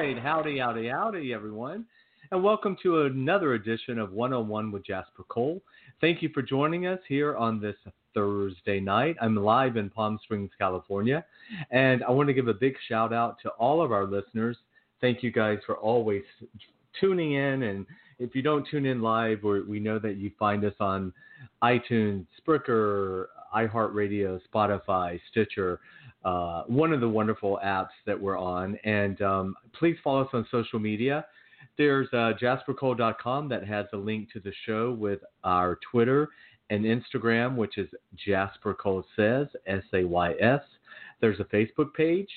right. Howdy, howdy, howdy, everyone. And welcome to another edition of 101 with Jasper Cole. Thank you for joining us here on this Thursday night. I'm live in Palm Springs, California. And I want to give a big shout out to all of our listeners. Thank you guys for always tuning in. And if you don't tune in live, we know that you find us on iTunes, Spreaker, iHeartRadio, Spotify, Stitcher, uh, one of the wonderful apps that we're on. And um, please follow us on social media. There's uh, jaspercole.com that has a link to the show with our Twitter and Instagram, which is Jasper Cole Says, S A Y S. There's a Facebook page,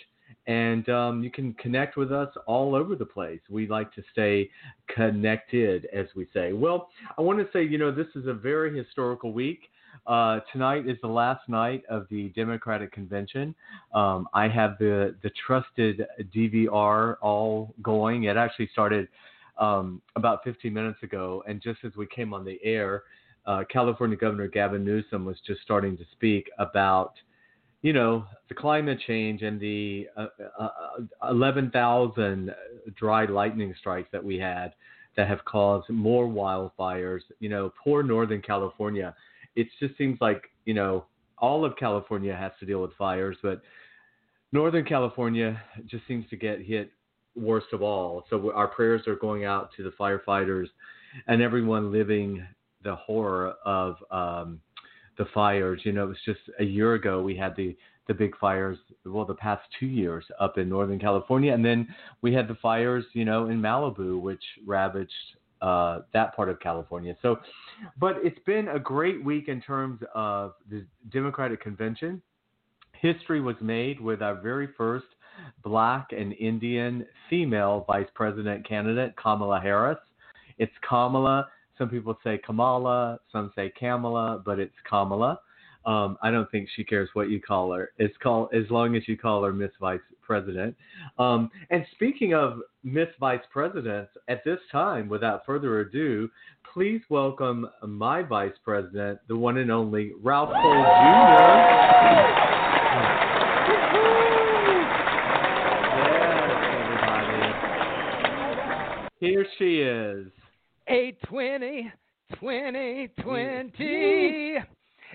and um, you can connect with us all over the place. We like to stay connected, as we say. Well, I want to say, you know, this is a very historical week. Uh, tonight is the last night of the Democratic Convention. Um, I have the the trusted DVR all going. It actually started um, about 15 minutes ago, and just as we came on the air, uh, California Governor Gavin Newsom was just starting to speak about, you know, the climate change and the uh, uh, 11,000 dry lightning strikes that we had that have caused more wildfires. You know, poor Northern California it just seems like you know all of California has to deal with fires, but Northern California just seems to get hit worst of all. So our prayers are going out to the firefighters and everyone living the horror of um, the fires. You know, it was just a year ago we had the the big fires. Well, the past two years up in Northern California, and then we had the fires, you know, in Malibu, which ravaged uh, that part of California. So, but it's been a great week in terms of the Democratic convention. History was made with our very first black and Indian female vice president candidate, Kamala Harris. It's Kamala. Some people say Kamala, some say Kamala, but it's Kamala. Um, I don't think she cares what you call her. It's as long as you call her Miss Vice President. Um, and speaking of Miss Vice Presidents, at this time, without further ado, please welcome my Vice President, the one and only Ralph Cole Jr. Here she is. 820, 20, 20.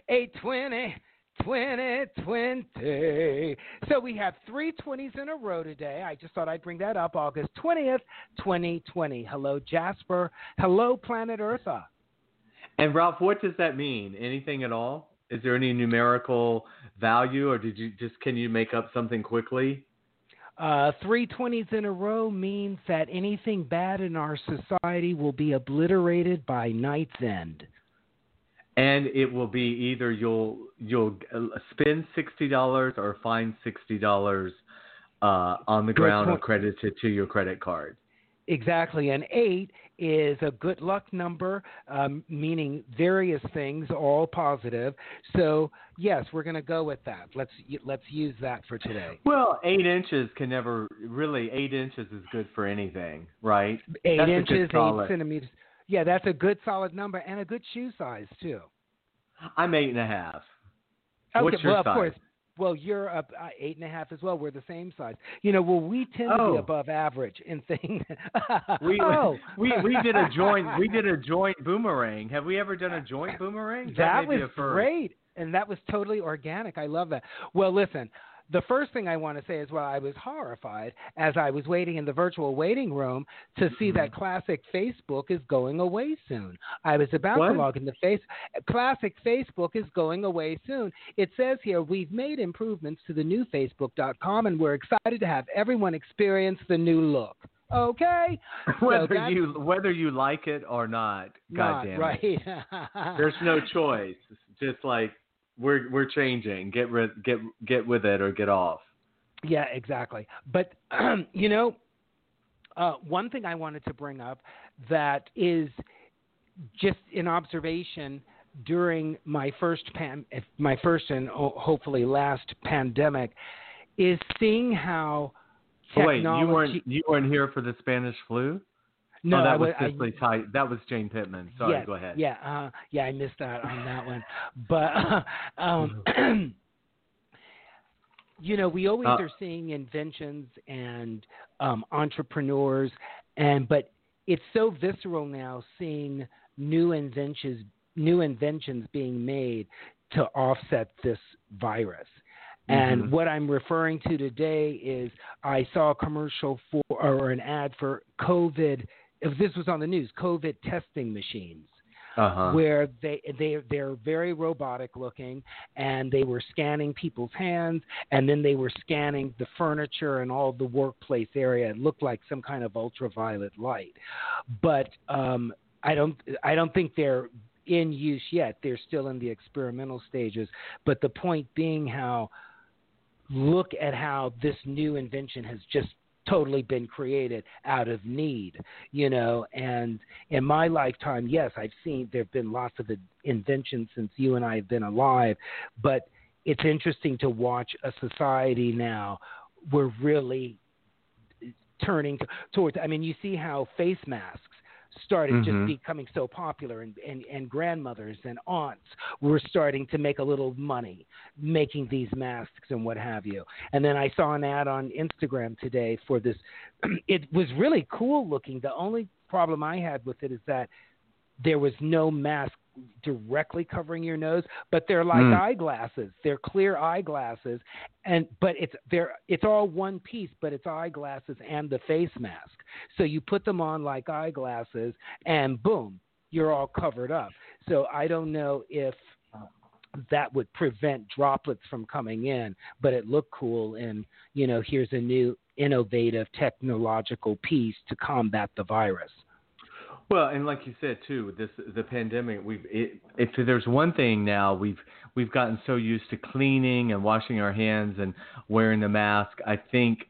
820, 2020. So we have three 20s in a row today. I just thought I'd bring that up. August 20th, 2020. Hello, Jasper. Hello, planet Eartha. And Ralph, what does that mean? Anything at all? Is there any numerical value, or did you just can you make up something quickly? Uh, three 20s in a row means that anything bad in our society will be obliterated by night's end and it will be either you'll you'll spend sixty dollars or find sixty dollars uh, on the ground or credited to your credit card. Exactly, and eight is a good luck number, um, meaning various things, all positive. So yes, we're going to go with that. Let's let's use that for today. Well, eight inches can never really. Eight inches is good for anything, right? Eight That's inches, eight centimeters. Yeah, that's a good solid number and a good shoe size too. I'm eight and a half. Okay, What's your well, size? of course. Well, you're up uh, eight and a half as well. We're the same size. You know, well, we tend oh. to be above average in things. we, oh. we we did a joint we did a joint boomerang. Have we ever done a joint boomerang? That, that was great, and that was totally organic. I love that. Well, listen, the first thing I want to say is well, I was horrified as I was waiting in the virtual waiting room to see that Mm-hmm. classic Facebook is going away soon. I was about what? to log into face classic Facebook is going away soon. It says here we've made improvements to the new facebook.com and we're excited to have everyone experience the new look. Okay. whether so you whether you like it or not, not, goddamn right. There's no choice. It's just like we're we're changing. Get rid get get with it or get off. Yeah, exactly. But um, you know, uh, one thing I wanted to bring up that is just an observation during my first pan, my first and hopefully last pandemic, is seeing how technology. Oh, wait, you weren't you weren't here for the Spanish flu? No, oh, that I, was Cicely Ty- That was Jane Pittman. Sorry, yeah, go ahead. Yeah, uh, yeah, I missed out on that one. But um, you know, we always Uh, are seeing inventions and um, entrepreneurs, and but it's so visceral now seeing new inventions, new inventions being made to offset this virus. And Mhm. what I'm referring to today is I saw a commercial for or an ad for COVID. If this was on the news, COVID testing machines Uh-huh. where they they they're very robotic looking and they were scanning people's hands and then they were scanning the furniture and all the workplace area. It looked like some kind of ultraviolet light. But um i don't i don't think they're in use yet. They're still in the experimental stages. But the point being how look at how this new invention has just totally been created out of need, you know. And in my lifetime, yes, I've seen there have been lots of inventions since you and I have been alive, but it's interesting to watch a society now. We're really turning towards. I mean, you see how face masks started Mhm. just becoming so popular and, and, and grandmothers and aunts were starting to make a little money making these masks and what have you. And then I saw an ad on Instagram today for this. It was really cool looking. The only problem I had with it is that there was no mask directly covering your nose, but they're like Mm. eyeglasses. They're clear eyeglasses, and but it's they're it's all one piece, but it's eyeglasses and the face mask. So you put them on like eyeglasses, and boom, you're all covered up. So I don't know if that would prevent droplets from coming in, but it looked cool. And you know, here's a new innovative technological piece to combat the virus. Well, and like you said too, this the pandemic. We've it, if there's one thing now we've we've gotten so used to cleaning and washing our hands and wearing the mask. I think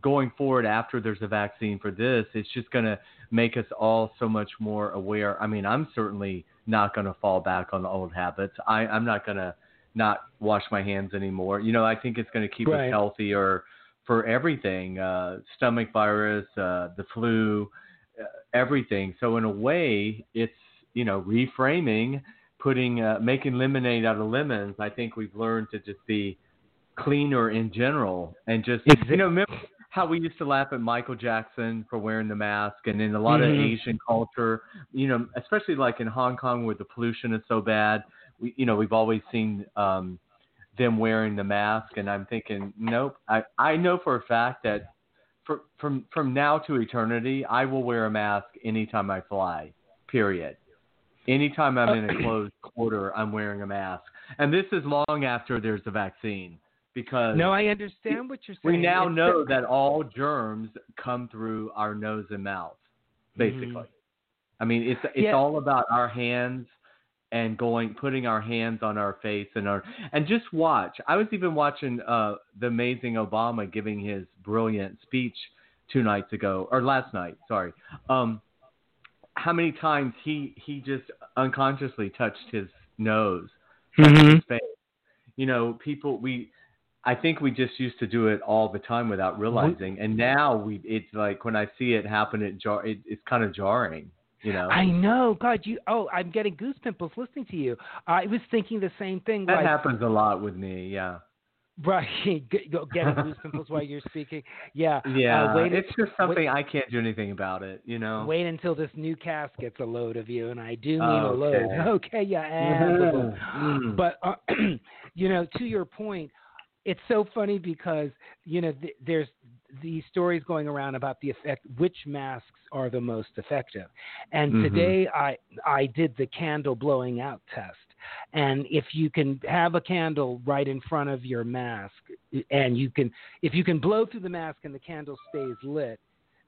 going forward after there's a vaccine for this, it's just going to make us all so much more aware. I mean, I'm certainly not going to fall back on the old habits. I, I'm not going to not wash my hands anymore. You know, I think it's going to keep Right. us healthier for everything, uh, stomach virus, uh, the flu everything. So in a way, it's you know reframing, putting uh, making lemonade out of lemons. I think we've learned to just be cleaner in general and just you know remember how we used to laugh at Michael Jackson for wearing the mask and in a lot Mhm. of Asian culture, you know, especially like in Hong Kong where the pollution is so bad, we you know, we've always seen um them wearing the mask and I'm thinking, nope, I I know for a fact that for, from from now to eternity, I will wear a mask anytime I fly. Period. Anytime I'm in a closed quarter, I'm wearing a mask, and this is long after there's a vaccine because No, I understand what you're saying. we now It's know that all germs come through our nose and mouth. Basically, Mhm. I mean it's it's Yeah. all about our hands and going putting our hands on our face and our and just watch. I was even watching uh the amazing Obama giving his brilliant speech two nights ago or last night, sorry. Um how many times he he just unconsciously touched his nose, touched Mhm. his face. You know, people we I think we just used to do it all the time without realizing, and now we it's like when I see it happen, it jar it, it's kind of jarring. You know, I know. God, you. Oh, I'm getting goose pimples listening to you. I was thinking the same thing. that like, happens a lot with me. Yeah, Right, getting goosepimples while you're speaking. Yeah. yeah. Uh, wait, it's just something I can't do anything about it. You know. wait until this new cast gets a load of you, and I do mean a load. Okay, yeah. a. Mm. But uh, you know, to your point, it's so funny because you know th- there's these stories going around about the effect, which masks are the most effective. And Mhm. today I I did the candle blowing out test. And if you can have a candle right in front of your mask, and you can if you can blow through the mask and the candle stays lit,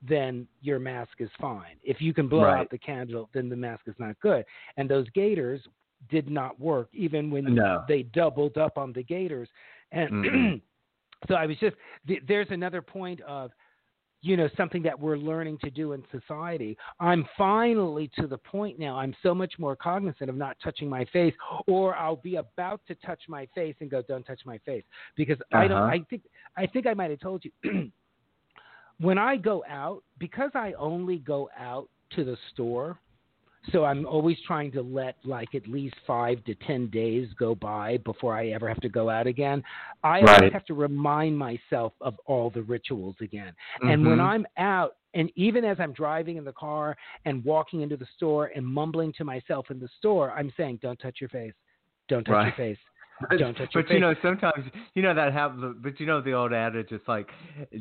then your mask is fine. If you can blow Right. out the candle, then the mask is not good. And those gaiters did not work even when No. they doubled up on the gaiters. And Mm-mm. so I was just th- there's another point of you know something that we're learning to do in society. I'm finally to the point now. I'm so much more cognizant of not touching my face, or I'll be about to touch my face and go, "Don't touch my face," because uh-huh. I don't. Uh-huh. I think I think I might have told you. when I go out, because I only go out to the store so I'm always trying to let like at least five to ten days go by before I ever have to go out again. I right. always have to remind myself of all the rituals again. Mm-hmm. And when I'm out, and even as I'm driving in the car and walking into the store and mumbling to myself in the store, I'm saying, "Don't touch your face. Don't touch right. your face." But, don't touch your face. but face. you know, sometimes you know that happens. But you know the old adage, it's like,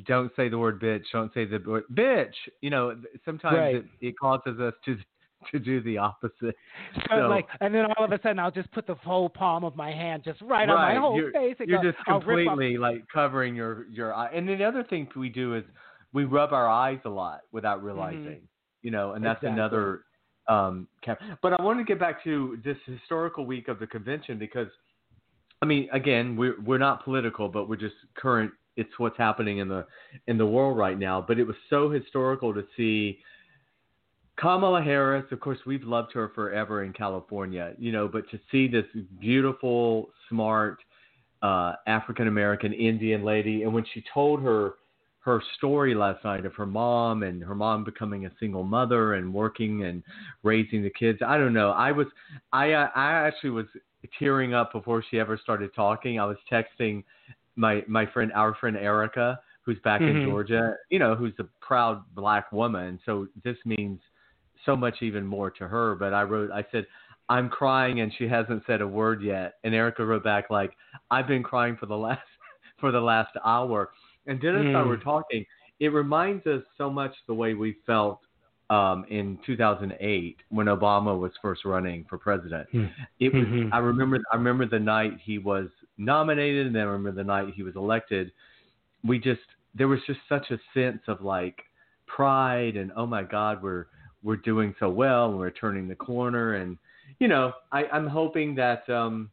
don't say the word bitch, don't say the word bitch. You know, sometimes Right. it, it causes us to to do the opposite. So, So- like, and then all of a sudden, I'll just put the whole palm of my hand just right, on my whole you're, face you're go, just I'll rip off- completely like covering your your eye. And then the other thing we do is we rub our eyes a lot without realizing, you know, and that's Mm-hmm. Exactly. another. Um, but I want to get back to this historical week of the convention because, I mean, again, we're we're not political, but we're just current. It's what's happening in the in the world right now. But it was so historical to see Kamala Harris, of course, we've loved her forever in California, you know, but to see this beautiful, smart uh, African American Indian lady, and when she told her her story last night of her mom and her mom becoming a single mother and working and raising the kids, I don't know. I was, I, uh, I actually was tearing up before she ever started talking. I was texting my my friend, our friend Erica, who's back in Mhm. Georgia, you know, who's a proud black woman. So this means so much even more to her. But I wrote, I said, I'm crying, and she hasn't said a word yet. And Erica wrote back like, I've been crying for the last for the last hour. And Dennis and I Mm. were talking. It reminds us so much the way we felt um, in 2008 when Obama was first running for president. Hmm. It was. Mhm. I remember. I remember the night he was nominated, and then I remember the night he was elected. We just there was just such a sense of like pride and oh my God, we're we're doing so well and we're turning the corner and you know I, I'm hoping that um,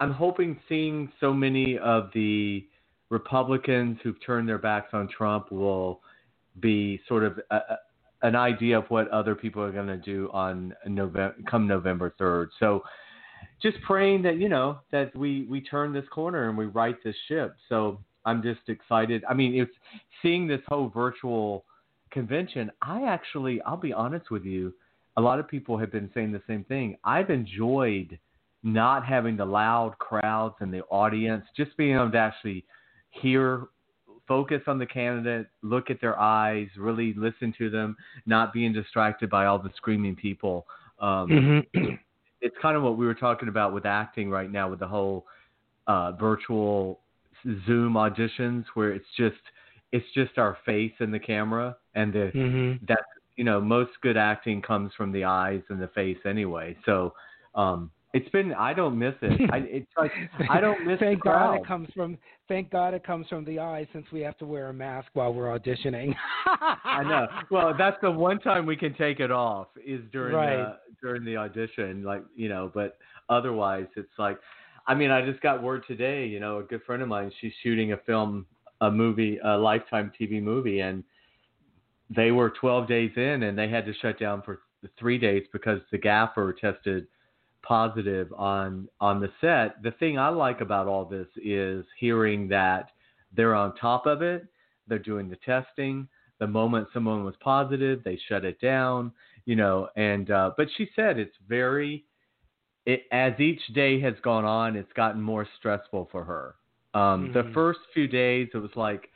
I'm hoping seeing so many of the Republicans who've turned their backs on Trump will be sort of a, a, an idea of what other people are going to do on November come November 3rd. So just praying that you know that we we turn this corner and we right this ship. So I'm just excited. I mean, it's seeing this whole virtual convention. I actually, I'll be honest with you, a lot of people have been saying the same thing. I've enjoyed not having the loud crowds and the audience, just being able to actually hear, focus on the candidate, look at their eyes, really listen to them, not being distracted by all the screaming people. Um, Mhm. it's kind of what we were talking about with acting right now with the whole uh, virtual Zoom auditions, where it's just it's just our face in the camera, and the Mhm. that you know most good acting comes from the eyes and the face anyway. So um, it's been I don't miss it. I, it's like I don't miss thank God it comes from thank God it comes from the eyes since we have to wear a mask while we're auditioning. I know. Well, that's the one time we can take it off is during Right. the during the audition, like you know. But otherwise, it's like, I mean, I just got word today. You know, a good friend of mine, she's shooting a film, a movie, a lifetime TV movie, and they were 12 days in, and they had to shut down for three days because the gaffer tested positive on on the set. The thing I like about all this is hearing that they're on top of it. They're doing the testing. The moment someone was positive, they shut it down. You know, and uh, but she said it's very. It, as each day has gone on, it's gotten more stressful for her. Um, The Mhm. first few days, it was like,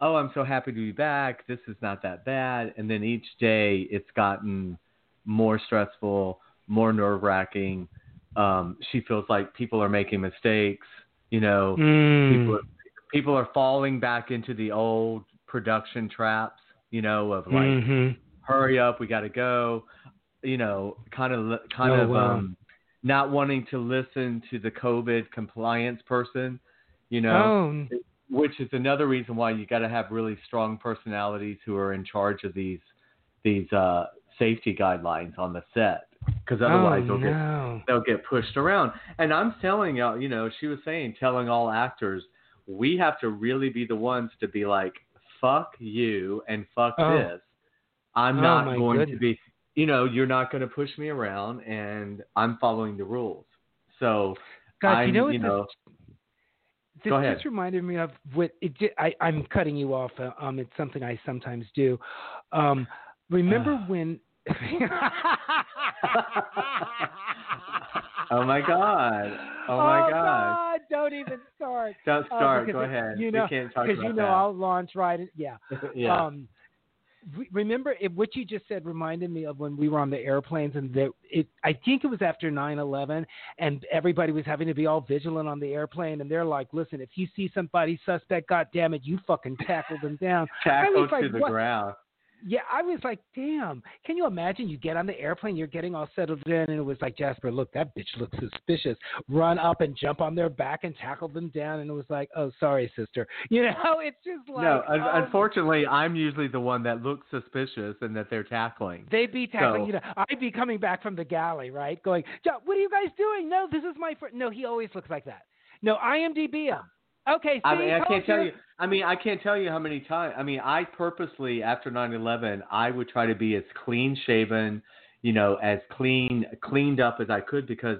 "Oh, I'm so happy to be back. This is not that bad." And then each day, it's gotten more stressful, more nerve wracking. Um, she feels like people are making mistakes. You know, Mm. people are, people are falling back into the old production traps. You know, of like, Mhm. hurry up, we got to go. You know, kind of kind Oh, of wow. um, not wanting to listen to the COVID compliance person. You know, Oh, which is another reason why you got to have really strong personalities who are in charge of these these uh, safety guidelines on the set, because otherwise oh, they'll get they'll get pushed around. And I'm telling you, you know, she was saying, telling all actors, we have to really be the ones to be like fuck you and fuck Oh. this. I'm Oh, not going to be, you know, you're not going to push me around, and I'm following the rules. So, God, I'm, you know what you know, this Go ahead. just reminded me of what it did, I, I'm cutting you off. uh, Um, it's something I sometimes do. Um, remember when? oh my god, oh my Oh, god. God, Don't even start. Don't Uh, start. because Go it- ahead. You know, we can't talk because you know that. I'll launch right. Yeah. yeah. Um, remember it, what you just said reminded me of when we were on the airplanes and there, it, I think it was after 9/11 and everybody was having to be all vigilant on the airplane and they're like, listen, if you see somebody suspect, God damn it, you fucking tackle them down. Tackled was like, to the what? ground. Yeah, I was like, damn. Can you imagine? You get on the airplane, you're getting all settled in, and it was like, Jasper, look, that bitch looks suspicious. Run up and jump on their back and tackle them down, and it was like, oh, sorry, sister. You know, it's just like, no, un- oh, unfortunately, I'm usually the one that looks suspicious and that they're tackling. They'd be tackling, So- you know, I'd be coming back from the galley, right? Going, what are you guys doing? No, this is my friend. No, he always looks like that. No, IMDb him. Okay, see, I mean, I can't tell you. I mean, I can't tell you how many times. I mean, I purposely after 9/11, I would try to be as clean shaven, you know, as clean cleaned up as I could because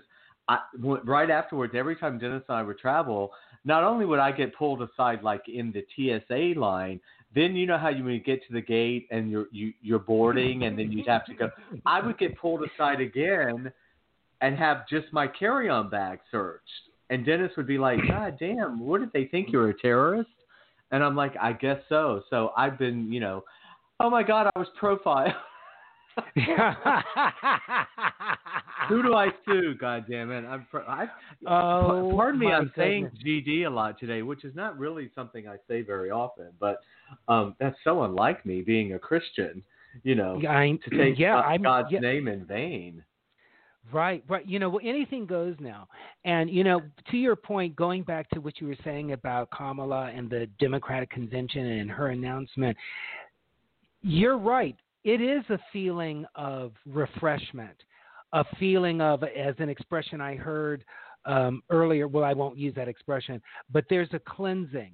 I right afterwards, every time Dennis and I would travel, not only would I get pulled aside like in the TSA line, then you know how you you get to the gate and you're you, you're boarding and then you'd have to go. I would get pulled aside again and have just my carry-on bag searched. And Dennis would be like, God damn, what did they think you were a terrorist? And I'm like, I guess so. So I've been, you know, oh my God, I was profiled. Who do I sue? God damn it! I'm. Pro- I, Oh, pardon me, I'm saying. GD a lot today, which is not really something I say very often. But um, that's so unlike me, being a Christian. You know, I, to take yeah, I'm, God's yeah, name in vain. Right, right. You know, well, anything goes now. And, you know, to your point, going back to what you were saying about Kamala and the Democratic convention and her announcement, you're right. It is a feeling of refreshment, a feeling of, as an expression I heard um, earlier, well, I won't use that expression, but there's a cleansing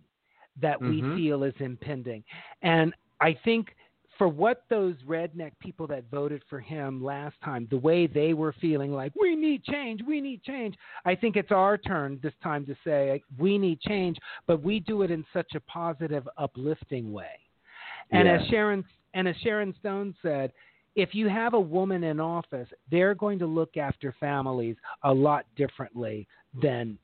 that we Mhm. feel is impending. And I think for what those redneck people that voted for him last time, the way they were feeling like, we need change, we need change, I think it's our turn this time to say, we need change, but we do it in such a positive, uplifting way. And as Sharon and as Sharon Stone said, if you have a woman in office, they're going to look after families a lot differently than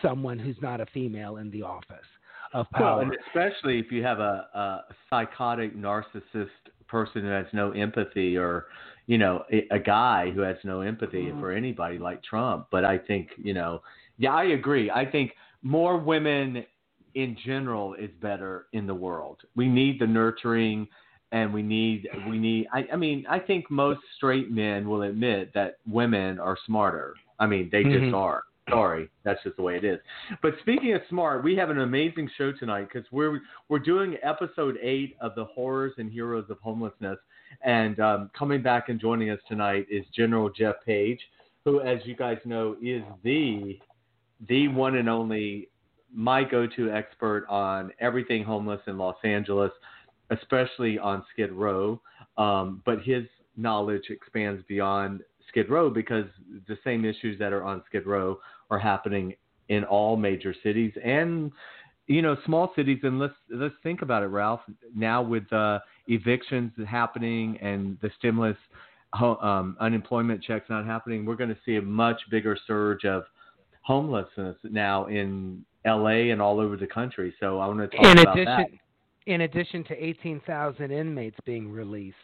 someone who's not a female in the office of Well, and especially if you have a, a psychotic narcissist person who has no empathy, or you know, a, guy who has no empathy Mhm. for anybody like Trump. But I think you know, yeah, I agree. I think more women in general is better in the world. We need the nurturing. And we need, we need. I, I mean, I think most straight men will admit that women are smarter. I mean, they just Mhm. are. Sorry, that's just the way it is. But speaking of smart, we have an amazing show tonight because we're we're doing episode eight of the horrors and heroes of homelessness, and um, coming back and joining us tonight is General Jeff Page, who, as you guys know, is the the one and only my go-to expert on everything homeless in Los Angeles, especially on Skid Row. Um, but his knowledge expands beyond Skid Row because the same issues that are on Skid Row are happening in all major cities and you know small cities. And let's let's think about it Ralph. Now with uh, evictions happening and the stimulus um, unemployment checks not happening we're going to see a much bigger surge of homelessness now in LA and all over the country. So I want to talk in about addition, that. in addition to 18,000 inmates being released.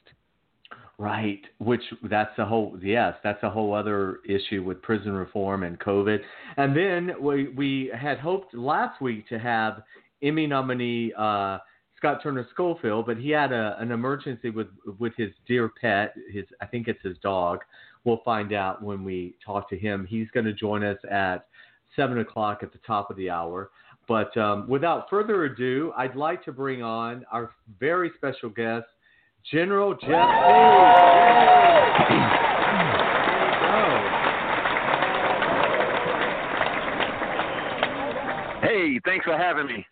Right, which that's a whole yes, that's a whole other issue with prison reform and COVID. And then we we had hoped last week to have Emmy nominee uh, Scott Turner Schofield, but he had a, an emergency with with his dear pet. His I think it's his dog. We'll find out when we talk to him. He's going to join us at seven o'clock at the top of the hour. But um, without further ado, I'd like to bring on our very special guest, General Jeff Page. Hey, thanks for having me.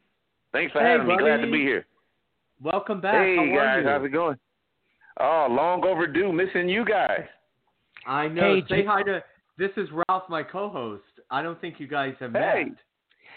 Thanks for Hey, having me. Glad to be here. Welcome back. Hey How guys, how's it going? Oh, long overdue. Missing you guys. I know. Hey, Say J- hi to. This is Ralph, my co-host. I don't think you guys have Hey. met.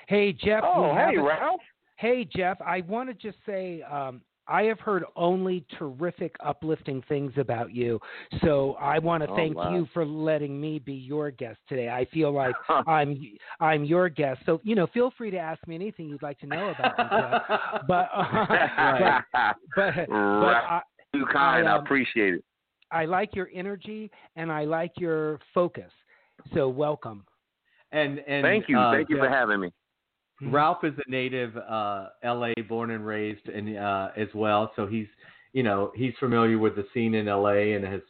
Hey Jeff. Oh, hey, Ralph. Hey Jeff, I want to just say um, I have heard only terrific, uplifting things about you. So I want to Oh, thank wow. you for letting me be your guest today. I feel like I'm I'm your guest. So you know, feel free to ask me anything you'd like to know about me, But uh, Right. but but, but Ralph, I, too kind. I, um, appreciate it. I like your energy and I like your focus. So welcome. And and Thank you. uh, Thank you for having me. Ralph is a native uh, L.A. born and raised, and uh, as well. So he's you know he's familiar with the scene in L.A. and has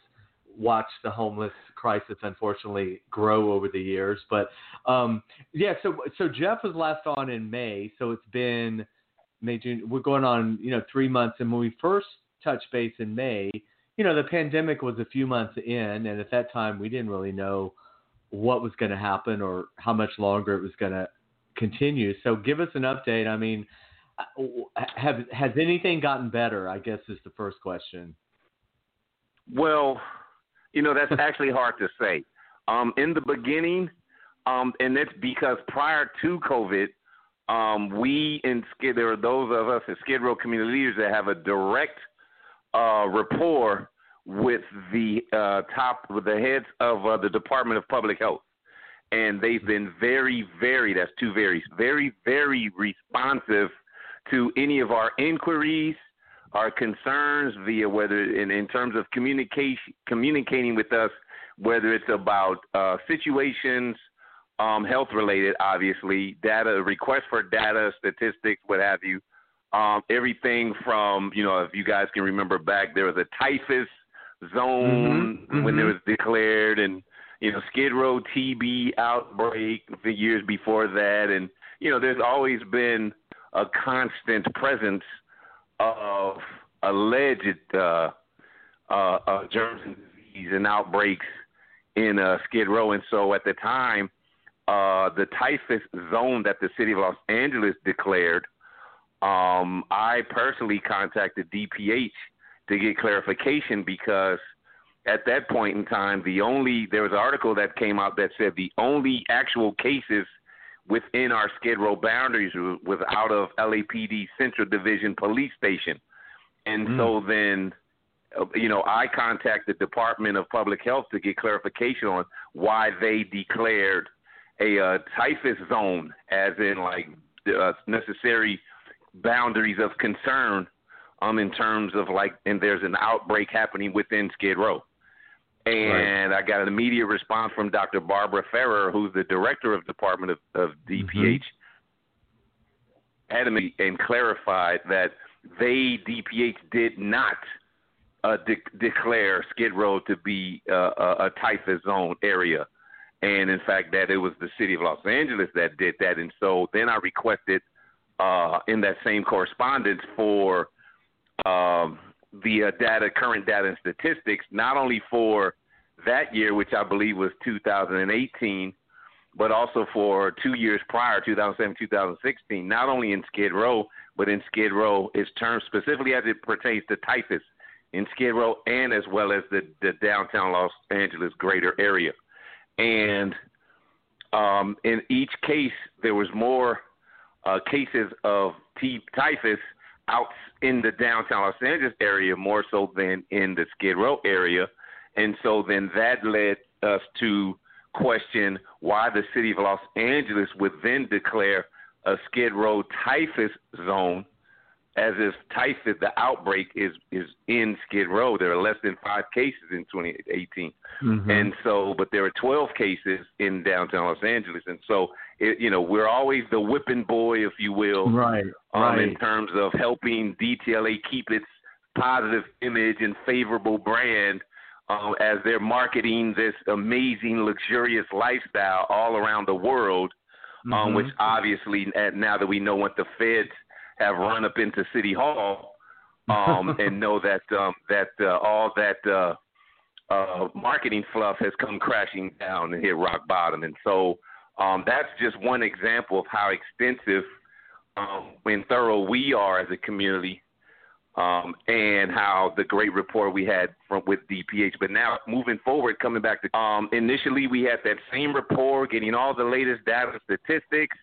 watched the homeless crisis unfortunately grow over the years. But um, yeah, so so Jeff was last on in May, so it's been May June. We're going on you know three months, and when we first touched base in May, you know the pandemic was a few months in, and at that time we didn't really know what was going to happen or how much longer it was going to continue. So give us an update. I mean, have has anything gotten better? I guess is the first question. Well, you know that's actually hard to say. Um, in the beginning, um, and that's because prior to COVID, um, we in Skid there are those of us at Skid Row community leaders that have a direct uh, rapport with the uh, top with the heads of uh, the Department of Public Health, and they've been very, very that's two very, very, very responsive to any of our inquiries our concerns via whether in, in terms of communication communicating with us whether it's about uh, situations um, health related obviously data requests for data statistics what have you um, everything from you know if you guys can remember back there was a typhus zone Mhm, when it mhm. was declared and you know skid row tb outbreak the years before that and you know there's always been a constant presence of alleged uh, uh, uh, germs and disease and outbreaks in uh, Skid Row. And so at the time, uh, the typhus zone that the city of Los Angeles declared, um, I personally contacted DPH to get clarification because at that point in time, the only there was an article that came out that said the only actual cases within our Skid Row boundaries was, out of LAPD Central Division Police Station. And so then, uh, you know, I contacted the Department of Public Health to get clarification on why they declared a uh, typhus zone, as in like uh, necessary boundaries of concern, um, in terms of like, and there's an outbreak happening within Skid Row. And I got an immediate response from Dr. Barbara Ferrer, who's the director of Department of, of DPH, adamant and clarified that they DPH did not uh, de- declare Skid Row to be uh, a, a typhus zone area, and in fact that it was the city of Los Angeles that did that. And so then I requested uh, in that same correspondence for um, the uh, data, current data and statistics, not only for that year, which I believe was 2018, but also for two years prior, 2007, 2016, not only in Skid Row, but in Skid Row its termed specifically as it pertains to typhus in Skid Row and as well as the, the downtown Los Angeles greater area. And um, in each case, there was more uh, cases of T- typhus out in the downtown Los Angeles area more so than in the Skid Row area. And so then that led us to question why the city of Los Angeles would then declare a Skid Row typhus zone as if typhus, the outbreak, is, is in Skid Row. There are less than five cases in 2018. Mm-hmm. And so, but there are 12 cases in downtown Los Angeles. And so, it, you know, we're always the whipping boy, if you will, right, um, right. in terms of helping DTLA keep its positive image and favorable brand um, as they're marketing this amazing, luxurious lifestyle all around the world, um, Mhm. which obviously, now that we know what the feds have run up into City Hall um, and know that um, that uh, all that uh, uh, marketing fluff has come crashing down and hit rock bottom. And so um, that's just one example of how extensive um, and thorough we are as a community um, and how the great rapport we had from with DPH. But now moving forward, coming back to um, initially we had that same rapport, getting all the latest data statistics.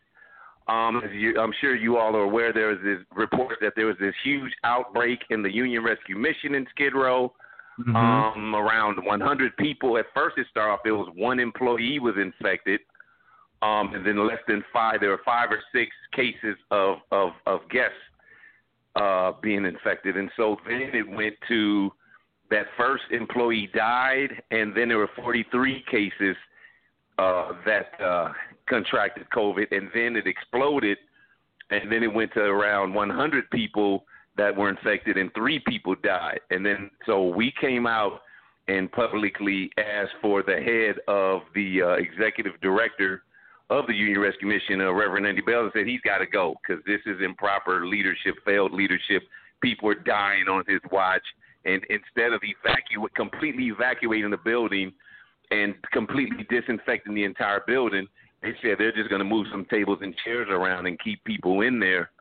Um, as you, I'm sure you all are aware, there was this report that there was this huge outbreak in the Union Rescue Mission in Skid Row. Mm-hmm. Um, around 100 people. At first, it started off. It was one employee was infected, um, and then less than five. There were five or six cases of of, of guests uh, being infected, and so then it went to that first employee died, and then there were 43 cases uh, that uh, contracted COVID, and then it exploded, and then it went to around 100 people that were infected, and three people died, and then so we came out and publicly asked for the head of the uh, executive director of the Union Rescue Mission, uh, Reverend Andy Bales, said he's got to go because this is improper leadership, failed leadership. People are dying on his watch, and instead of evacuate, completely evacuating the building and completely disinfecting the entire building, they said they're just going to move some tables and chairs around and keep people in there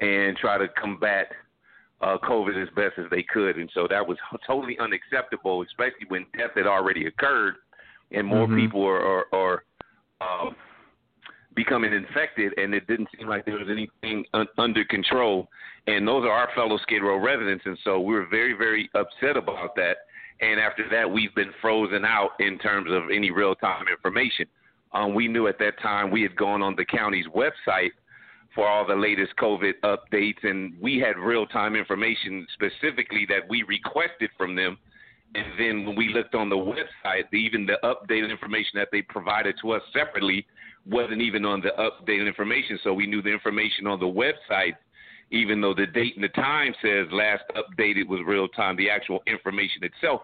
and try to combat uh, COVID as best as they could. And so that was totally unacceptable, especially when death had already occurred and more Mhm. people are, are, are um, becoming infected, and it didn't seem like there was anything un- under control. And those are our fellow Skid Row residents, and so we were very, very upset about that. And after that, we've been frozen out in terms of any real time information. Um, we knew at that time we had gone on the county's website for all the latest COVID updates, and we had real time information specifically that we requested from them. And then when we looked on the website, even the updated information that they provided to us separately wasn't even on the updated information. So we knew the information on the website, even though the date and the time says last updated was real time, the actual information itself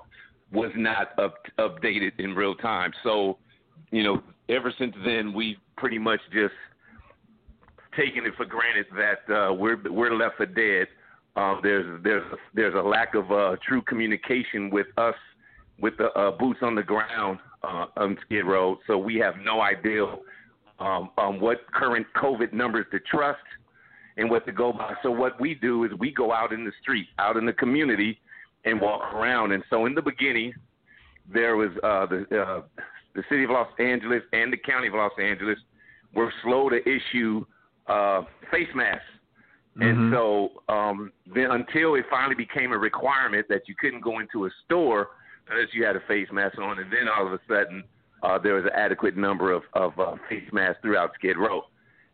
was not up, updated in real time. So, you know, ever since then, we've pretty much just taken it for granted that uh, we're we're left for dead. Um, there's there's there's a lack of uh, true communication with us, with the uh, boots on the ground uh, on Skid Row. So we have no idea um, um, what current COVID numbers to trust and what to go by. So what we do is we go out in the street, out in the community, and walk around. And so in the beginning, there was uh, the uh, the city of Los Angeles and the county of Los Angeles were slow to issue uh, face masks. And Mhm. so um, then until it finally became a requirement that you couldn't go into a store unless you had a face mask on, and then all of a sudden uh, there was an adequate number of, of uh, face masks throughout Skid Row.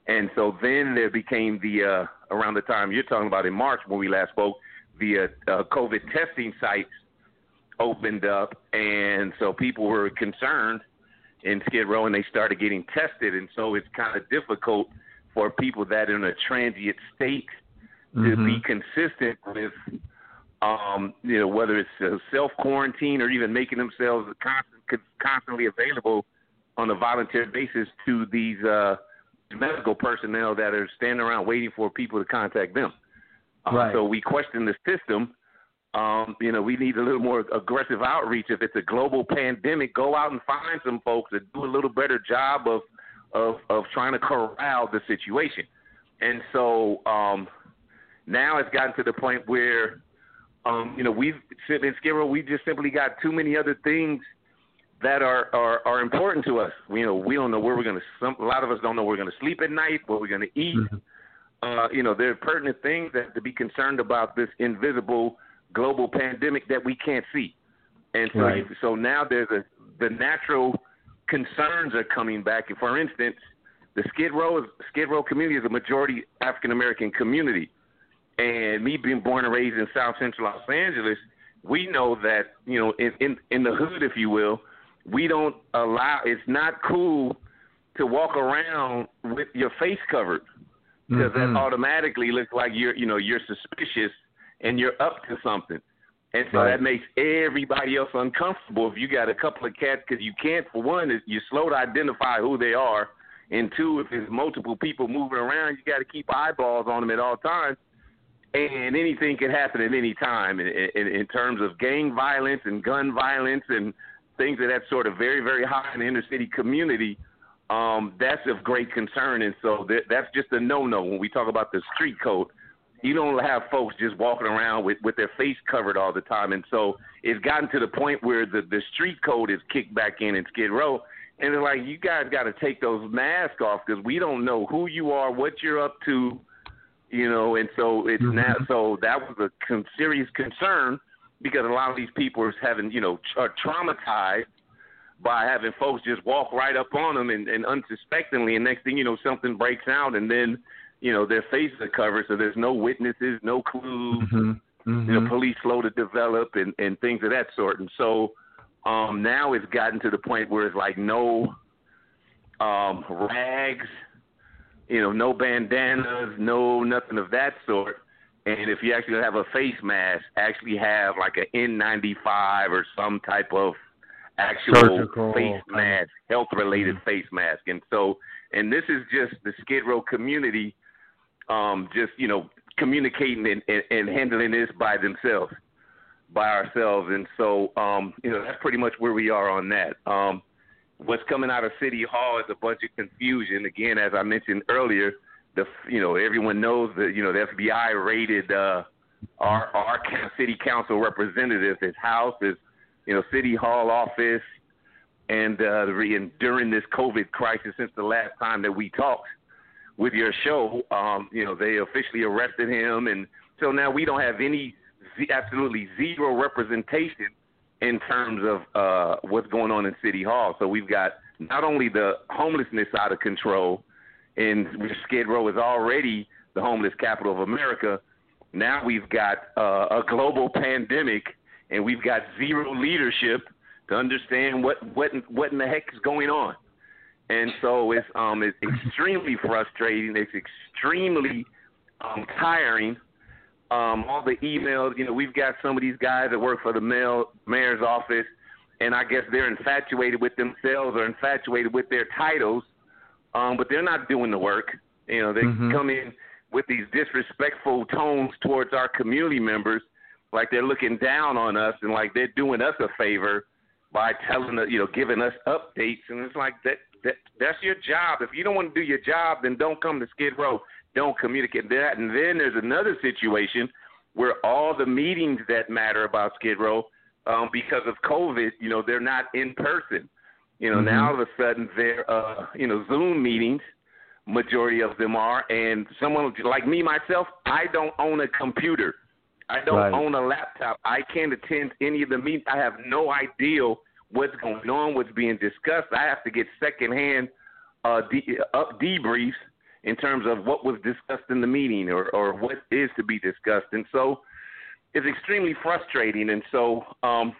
And so then there became the uh, around the time you're talking about in March when we last spoke, the uh, uh, COVID testing sites opened up, and so people were concerned in Skid Row, and they started getting tested, and so it's kind of difficult for people that are in a transient state to Mhm. be consistent with, um, you know, whether it's uh, self quarantine or even making themselves constant, constantly available on a volunteer basis to these uh, medical personnel that are standing around waiting for people to contact them. Uh, Right. So we question the system. Um, you know, we need a little more aggressive outreach. If it's a global pandemic, go out and find some folks that do a little better job of of of trying to corral the situation. And so um, now it's gotten to the point where um, you know we've in Skid Row, we just simply got too many other things that are, are are important to us. You know, we don't know where we're gonna. Some a lot of us don't know where we're gonna sleep at night, what we're gonna eat. Mhm. Uh, you know, there are pertinent things that to be concerned about this invisible global pandemic that we can't see. And so, Right. so now there's a the natural concerns are coming back. And for instance, the Skid Row is, Skid Row community is a majority African American community, and me being born and raised in South Central Los Angeles, we know that you know in in, in the hood, if you will, we don't allow. It's not cool to walk around with your face covered because Mhm. that automatically looks like you're you know you're suspicious and you're up to something. And so Right. that makes everybody else uncomfortable. If you got a couple of cats, because you can't, for one, is you're slow to identify who they are, and two, if there's multiple people moving around, you got to keep eyeballs on them at all times, and anything can happen at any time. In, in, in terms of gang violence and gun violence and things of that sort of very, very high in the inner city community, um, that's of great concern. And so that, that's just a no-no when we talk about the street code. you don't have folks just walking around with with their face covered all the time, and so it's gotten to the point where the the street code is kicked back in in Skid Row, and it's like you guys got to take those masks off because we don't know who you are, what you're up to, you know, and so it's mm-hmm. now so that was a con- serious concern because a lot of these people are having you know are traumatized by having folks just walk right up on them and, and unsuspectingly, and next thing you know something breaks out, and then you know their faces are covered, so there's no witnesses, no clues. Mm-hmm. Mm-hmm. You know, police slow to develop and and things of that sort. And so um now it's gotten to the point where it's like no um rags, you know, no bandanas, no nothing of that sort. And if you actually have a face mask, actually have like an N95 or some type of actual Surgical. face mask, health related mm-hmm. face mask. And so, and this is just the Skid Row community um, just you know communicating and, and, and handling this by themselves, by ourselves, and so um, you know that's pretty much where we are on that. Um, what's coming out of City Hall is a bunch of confusion. Again, as I mentioned earlier, the you know everyone knows that you know the FBI raided uh, our our city council representative, his house, his you know city hall office, and uh, during this COVID crisis since the last time that we talked with your show, um, you know, they officially arrested him, and so now we don't have any absolutely zero representation in terms of uh, what's going on in City Hall. So we've got not only the homelessness out of control, and Skid Row is already the homeless capital of America. Now we've got uh, a global pandemic, and we've got zero leadership to understand what what what in the heck is going on and so it's um it's extremely frustrating. It's extremely um tiring. Um, all the emails, you know, we've got some of these guys that work for the mail, mayor's office, and I guess they're infatuated with themselves or infatuated with their titles, um, but they're not doing the work. You know, they mm-hmm. come in with these disrespectful tones towards our community members, like they're looking down on us and like they're doing us a favor by telling us, you know, giving us updates, and it's like that that that's your job. If you don't want to do your job, then don't come to Skid Row. Don't communicate that. And then there's another situation where all the meetings that matter about Skid Row, um, because of COVID, you know, they're not in person. You know, mm-hmm. now all of a sudden they're uh, you know, Zoom meetings. Majority of them are, and someone like me myself, I don't own a computer. I don't right. own a laptop. I can't attend any of the meetings. I have no idea what's going on, what's being discussed. I have to get secondhand uh, de- up debriefs in terms of what was discussed in the meeting or, or what is to be discussed. And so it's extremely frustrating. And so um,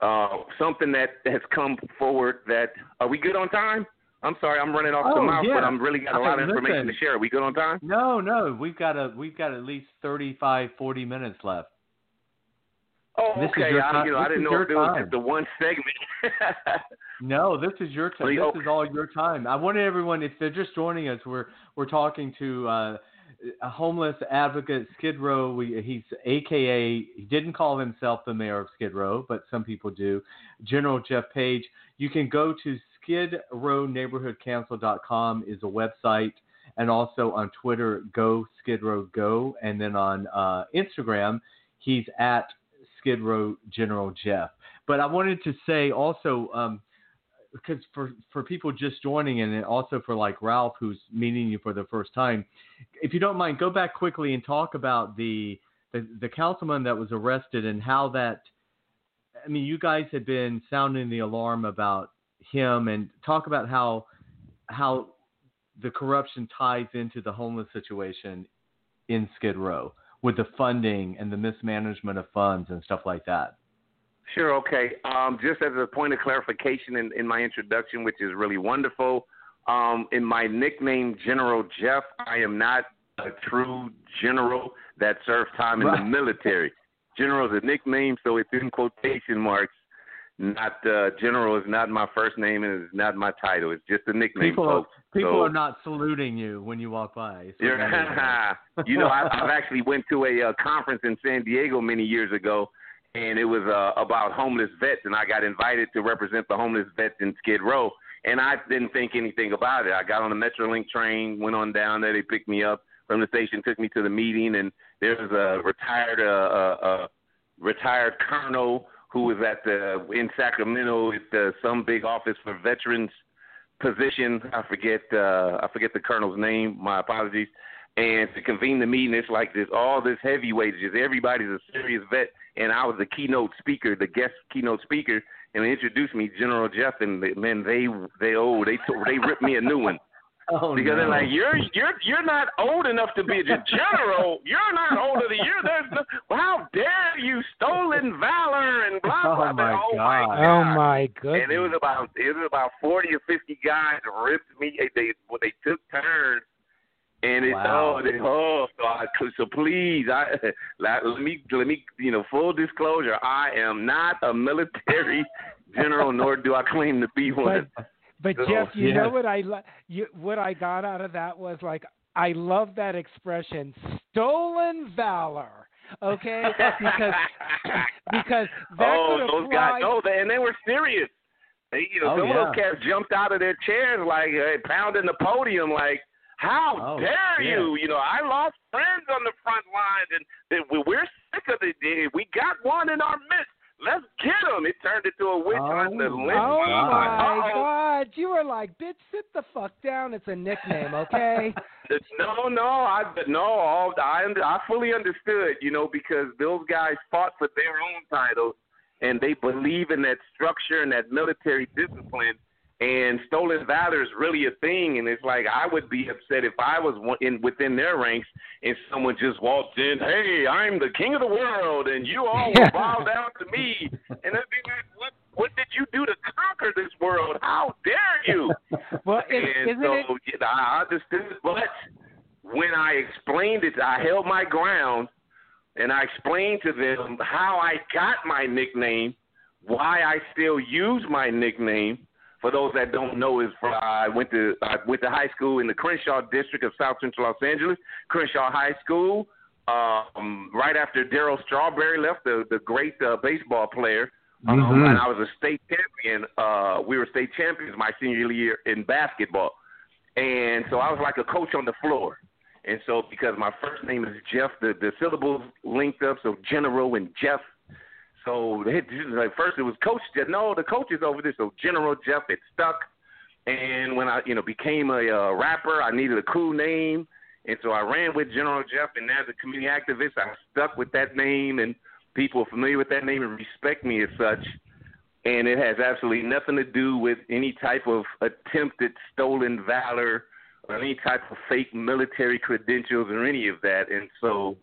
uh, something that has come forward that are we good on time? I'm sorry, I'm running off oh, the mouth, yeah. but I'm really got a lot of information listen, to share. Are we good on time? No, no, we've got a we've got at least 35, 40 minutes left. Oh, this okay. I, you know, I didn't know if it was just the one segment. no, this is your time. This is all your time. I wanted everyone, if they're just joining us, we're we're talking to uh, homeless advocate, Skid Row. We, he's AKA. He didn't call himself the mayor of Skid Row, but some people do. General Jeff Page. You can go to Skid Row Neighborhood SkidRowNeighborhoodCouncil.com is a website, and also on Twitter, Go Skid Row Go, and then on uh, Instagram, he's at Skid Row General Jeff. But I wanted to say also, um, because for for people just joining and also for like Ralph who's meeting you for the first time, if you don't mind, go back quickly and talk about the the, the councilman that was arrested and how that. I mean, you guys had been sounding the alarm about him, and talk about how how the corruption ties into the homeless situation in Skid Row with the funding and the mismanagement of funds and stuff like that? Sure. Okay. Um, just as a point of clarification in, in my introduction, which is really wonderful, um, in my nickname, General Jeff, I am not a true general that served time in the military. General is a nickname, so it's in quotation marks. Not uh, general is not my first name and it's not my title. It's just a nickname. People, folks. people so, are not saluting you when you walk by. So you know, I, I've actually went to a uh, conference in San Diego many years ago, and it was uh, about homeless vets, and I got invited to represent the homeless vets in Skid Row, and I didn't think anything about it. I got on the MetroLink train, went on down there, they picked me up, from the station took me to the meeting, and there was a retired uh, uh, uh, retired colonel who was at the in Sacramento at the, some big office for veterans position. I forget uh, I forget the colonel's name. My apologies. And to convene the meeting, it's like this all this heavyweight. Just everybody's a serious vet, and I was the keynote speaker, the guest keynote speaker, and they introduced me General Jeff, and man, they they oh they they ripped me a new one. Oh, because no. they're like, you're you're you're not old enough to be a general. You're not older than you. There's no. Well, how dare you, stolen valor and blah blah. Oh, my oh God. my Oh my goodness. Oh, and it was about it was about forty or fifty guys ripped me. They when they took turns, and it's Wow. oh oh so I so please I let, let me let me you know full disclosure I am not a military general nor do I claim to be one. But, but So, Jeff, you yeah. know what I you, what I got out of that was like I love that expression, stolen valor. Okay, because because that oh, could those guys, no, they, and they were serious. They, you know, Oh, some yeah. of those cats jumped out of their chairs like uh, pounding the podium, like, "How Oh, dare yeah. you?" You know, I lost friends on the front lines, and that we- we're sick of it. We got one in our midst. Let's get him. It turned into a witch Oh, hunt. The my lynch Oh my Uh-oh. God! You were like, "Bitch, sit the fuck down." It's a nickname, okay? No, no, I no, all, I I fully understood, you know, because those guys fought for their own titles, and they believe in that structure and that military discipline. And stolen valor is really a thing, and it's like I would be upset if I was in within their ranks and someone just walked in, "Hey, I'm the king of the world, and you all will bow down to me." And I'd be like, "What? What did you do to conquer this world? How dare you?" Well, is, and isn't so it? yeah, I understood, but when I explained it, I held my ground, and I explained to them how I got my nickname, why I still use my nickname. For those that don't know, is for I went to I went to high school in the Crenshaw district of South Central Los Angeles, Crenshaw High School. Um, right after Darryl Strawberry left, the the great uh, baseball player, um, Mhm. and I was a state champion. Uh, we were state champions my senior year in basketball, and so I was like a coach on the floor. And so because my first name is Jeff, the the syllables linked up, so General and Jeff. So they like first it was Coach Jeff. No, the coach is over there. So General Jeff, it stuck. And when I you know became a uh, rapper, I needed a cool name, and so I ran with General Jeff. And as a community activist, I stuck with that name, and people are familiar with that name and respect me as such. And it has absolutely nothing to do with any type of attempted stolen valor or any type of fake military credentials or any of that. And so,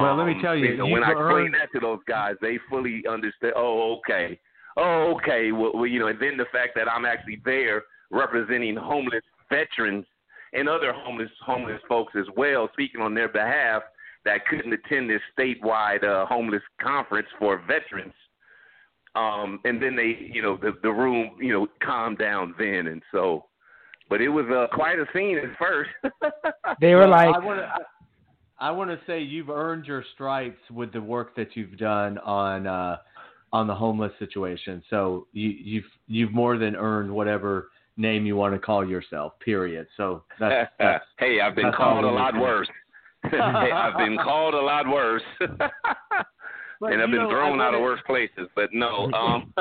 Well, let me um, tell you, you've when I earned- explained that to those guys, they fully understood. Oh, okay. Oh, okay. Well, well, you know, and then the fact that I'm actually there representing homeless veterans and other homeless homeless folks as well, speaking on their behalf that couldn't attend this statewide uh, homeless conference for veterans. Um, and then they, you know, the the room, you know, calmed down then, and so, but it was uh, quite a scene at first. They were Well, like, I want to. I want to say you've earned your stripes with the work that you've done on uh, on the homeless situation. So you, you've you've more than earned whatever name you want to call yourself. Period. So that's, that's hey, I've been called a lot worse. hey, I've been called a lot worse, and I've been know, thrown out of worse places. But no, um,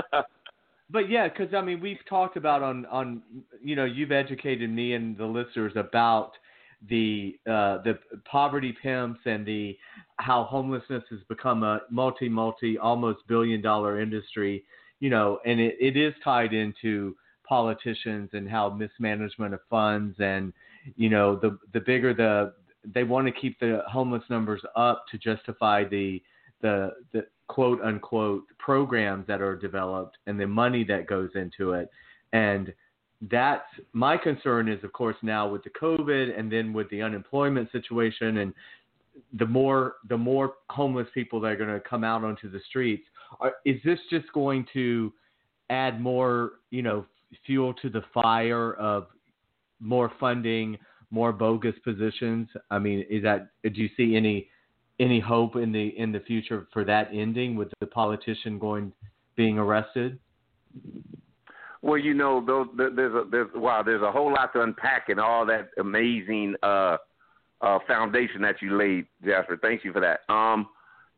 But yeah, because I mean, we've talked about on on you know you've educated me and the listeners about the uh, the poverty pimps and the how homelessness has become a multi multi almost billion dollar industry. You know, and it, it is tied into politicians and how mismanagement of funds and you know the the bigger the they want to keep the homeless numbers up to justify the the the quote unquote programs that are developed and the money that goes into it and that's my concern is of course now with the covid and then with the unemployment situation and the more the more homeless people that are going to come out onto the streets are, is this just going to add more you know fuel to the fire of more funding more bogus positions i mean is that do you see any any hope in the in the future for that ending with the politician going being arrested? Well, you know, those, there's a there's wow, there's a whole lot to unpack in all that amazing uh, uh, foundation that you laid, Jasper. Thank you for that. Um,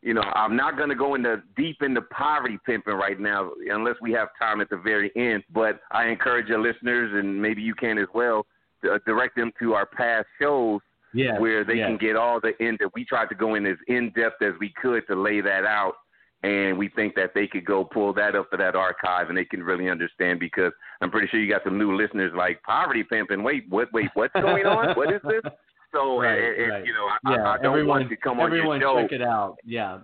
you know, I'm not going to go into deep into poverty pimping right now, unless we have time at the very end. But I encourage your listeners, and maybe you can as well, to uh, direct them to our past shows Yes, where they yes. can get all the in that we tried to go in as in depth as we could to lay that out. And we think that they could go pull that up for that archive and they can really understand because I'm pretty sure you got some new listeners like poverty pimping. Wait, what? Wait, what's going on? what is this? So, Right, right. you know, I, yeah, I, I don't everyone, want to come on everyone your show. check it out. Yeah,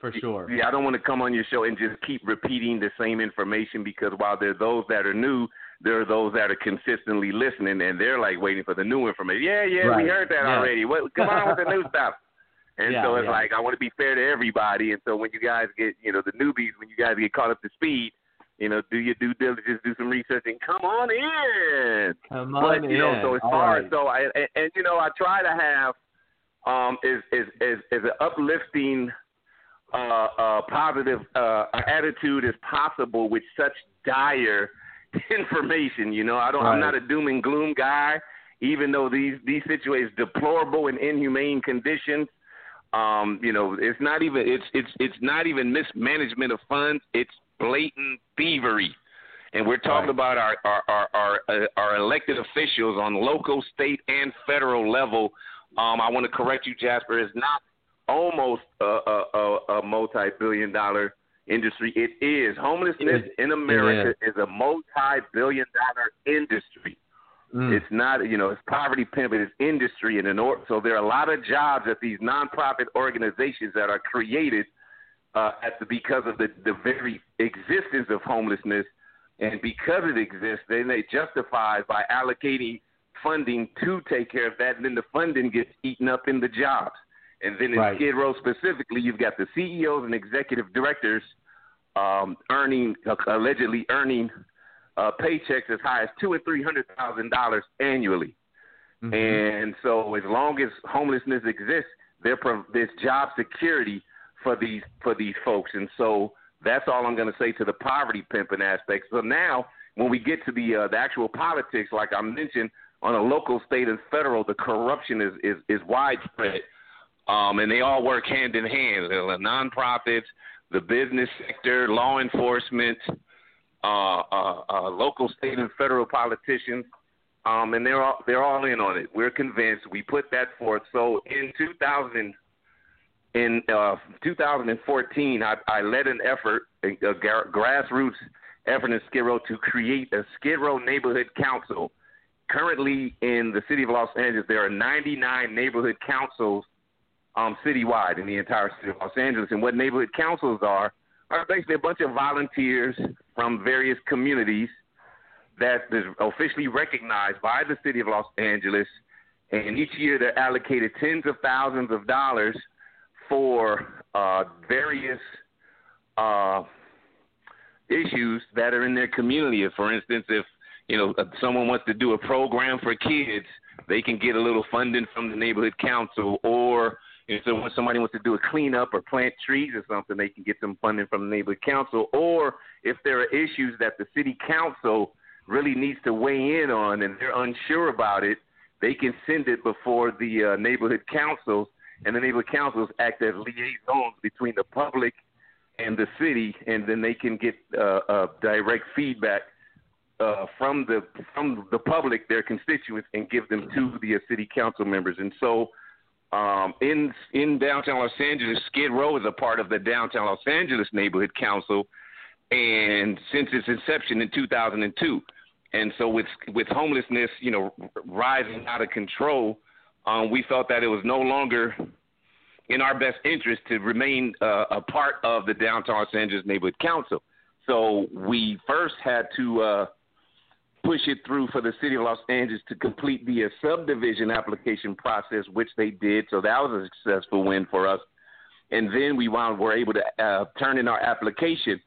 for sure. Yeah, I don't want to come on your show and just keep repeating the same information because while there are those that are new, there are those that are consistently listening and they're like waiting for the new information. Yeah, yeah, Right. we heard that Yeah. already. What come on with the new stuff. And Yeah, so it's yeah. like I want to be fair to everybody. And so when you guys get, you know, the newbies, when you guys get caught up to speed, you know, do your due diligence, do some research, and come on in. Come on But you know, so as All far right. so I and, and you know, I try to have um is is is is an uplifting uh uh positive uh attitude as possible with such dire information, you know. I don't I'm not a doom and gloom guy, even though these these situations deplorable and inhumane conditions. Um, you know, it's not even it's it's it's not even mismanagement of funds, it's blatant thievery and we're talking Right. about our our our our, uh, our elected officials on local, state, and federal level. Um, I want to correct you, Jasper. It's not almost a, a, a, a multi-billion-dollar industry. It is homelessness It- in America is. a multi-billion-dollar industry. Mm. It's not, you know, it's poverty pimping, it's industry, and in or- so there are a lot of jobs at these nonprofit organizations that are created uh, at the, because of the, the very existence of homelessness, and because it exists, then they justify by allocating funding to take care of that, and then the funding gets eaten up in the jobs. And then in Right. Skid Row specifically, you've got the CEOs and executive directors um, earning allegedly earning uh, paychecks as high as two and three hundred thousand dollars annually. Mhm. And so, as long as homelessness exists, there pro- there's job security for these for these folks. And so, that's all I'm going to say to the poverty pimping aspect. So now, when we get to the uh, the actual politics, like I mentioned, on a local, state, and federal, the corruption is is, is widespread, um, and they all work hand in hand. The nonprofits, the business sector, law enforcement, uh, uh, uh, local, state, and federal politicians um, and they're all they're all in on it. We're convinced. We put that forth. So in 2000, in uh, 2014, I, I led an effort, a, a grassroots effort in Skid Row to create a Skid Row neighborhood council. Currently, in the city of Los Angeles, there are 99 neighborhood councils um, citywide in the entire city of Los Angeles. And what neighborhood councils are are basically a bunch of volunteers from various communities that is officially recognized by the city of Los Angeles, and each year they're allocated tens of thousands of dollars for uh, various uh, issues that are in their community. For instance, if you know if someone wants to do a program for kids, they can get a little funding from the neighborhood council, or if so- when somebody wants to do a cleanup or plant trees or something, they can get some funding from the neighborhood council. Or if there are issues that the city council really needs to weigh in on and they're unsure about it, they can send it before the uh, neighborhood councils, and the neighborhood councils act as liaisons between the public and the city, and then they can get uh, uh, direct feedback uh, from the from the public, their constituents, and give them to the uh, city council members. And so, um, in in downtown Los Angeles, Skid Row is a part of the downtown Los Angeles neighborhood council, and since its inception in 2002. And so, with with homelessness, you know, rising out of control, um, we felt that it was no longer in our best interest to remain uh, a part of the downtown Los Angeles neighborhood council. So we first had to uh, push it through for the city of Los Angeles to complete the subdivision application process, which they did. So that was a successful win for us. And then we wound, were able to uh, turn in our application,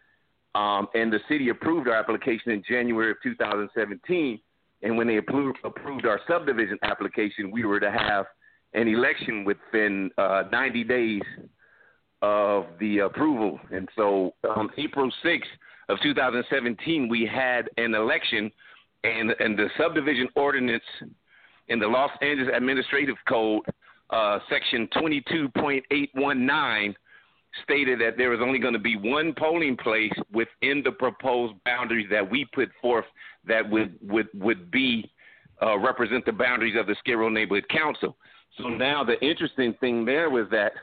um, and the city approved our application in January of 2017. And when they approved, approved our subdivision application, we were to have an election within uh, 90 days of the approval. And so on April 6th of 2017, we had an election, and, and the subdivision ordinance in the Los Angeles Administrative Code uh, section 22.819 stated that there was only going to be one polling place within the proposed boundaries that we put forth that would would would be uh, represent the boundaries of the Skid Row Neighborhood Council. So now the interesting thing there was that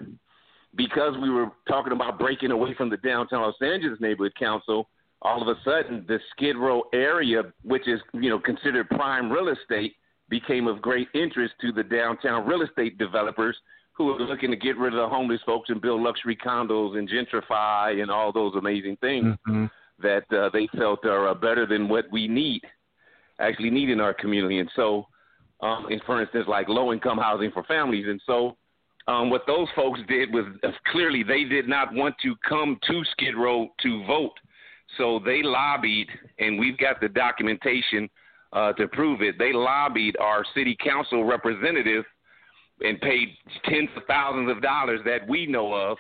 because we were talking about breaking away from the downtown Los Angeles Neighborhood Council, all of a sudden the Skid Row area, which is you know considered prime real estate, became of great interest to the downtown real estate developers who are looking to get rid of the homeless folks and build luxury condos and gentrify and all those amazing things mm-hmm. that uh, they felt are uh, better than what we need, actually need in our community. And so, um, and for instance, like low income housing for families. And so, um, what those folks did was uh, clearly they did not want to come to Skid Row to vote. So they lobbied, and we've got the documentation uh, to prove it. They lobbied our city council representative and paid tens of thousands of dollars that we know of,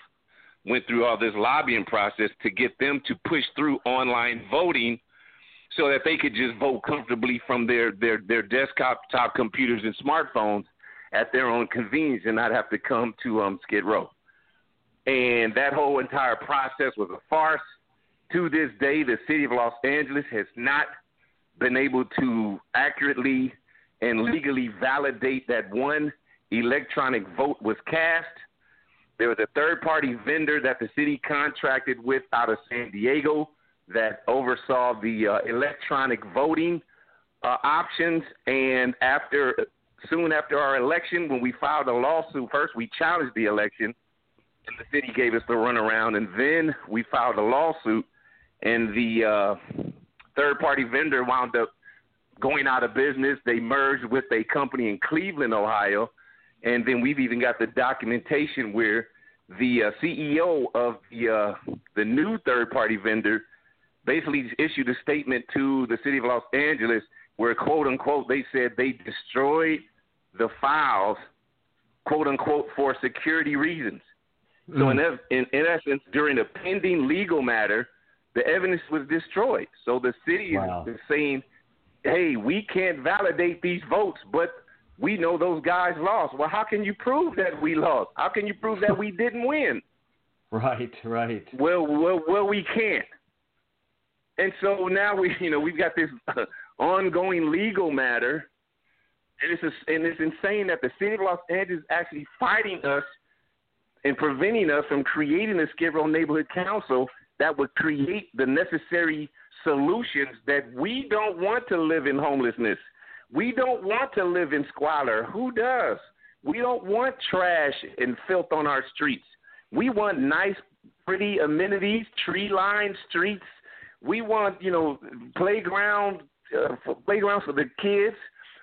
went through all this lobbying process to get them to push through online voting so that they could just vote comfortably from their, their, their desktop top computers and smartphones at their own convenience and not have to come to um, Skid Row. And that whole entire process was a farce. To this day, the city of Los Angeles has not been able to accurately and legally validate that one electronic vote was cast. There was a third party vendor that the city contracted with out of San Diego that oversaw the uh, electronic voting uh, options. And after, soon after our election, when we filed a lawsuit, first we challenged the election, and the city gave us the runaround, and then we filed a lawsuit, and the uh, third party vendor wound up going out of business. They merged with a company in Cleveland, Ohio, and then we've even got the documentation where the uh, CEO of the uh, the new third party vendor basically issued a statement to the city of Los Angeles where quote unquote they said they destroyed the files quote unquote for security reasons. Mm. So in, in in essence, during a pending legal matter, the evidence was destroyed. So the city wow. is saying, "Hey, we can't validate these votes, but we know those guys lost. Well, how can you prove that we lost? How can you prove that we didn't win? Right, right. Well, well, well, we can't. And so now we, you know, we've got this uh, ongoing legal matter, and it's a, and it's insane that the city of Los Angeles is actually fighting us and preventing us from creating a Skid Row neighborhood council that would create the necessary solutions that we don't want to live in homelessness. We don't want to live in squalor. Who does? We don't want trash and filth on our streets. We want nice, pretty amenities, tree lined streets. We want, you know, playground, uh, for, playgrounds for the kids,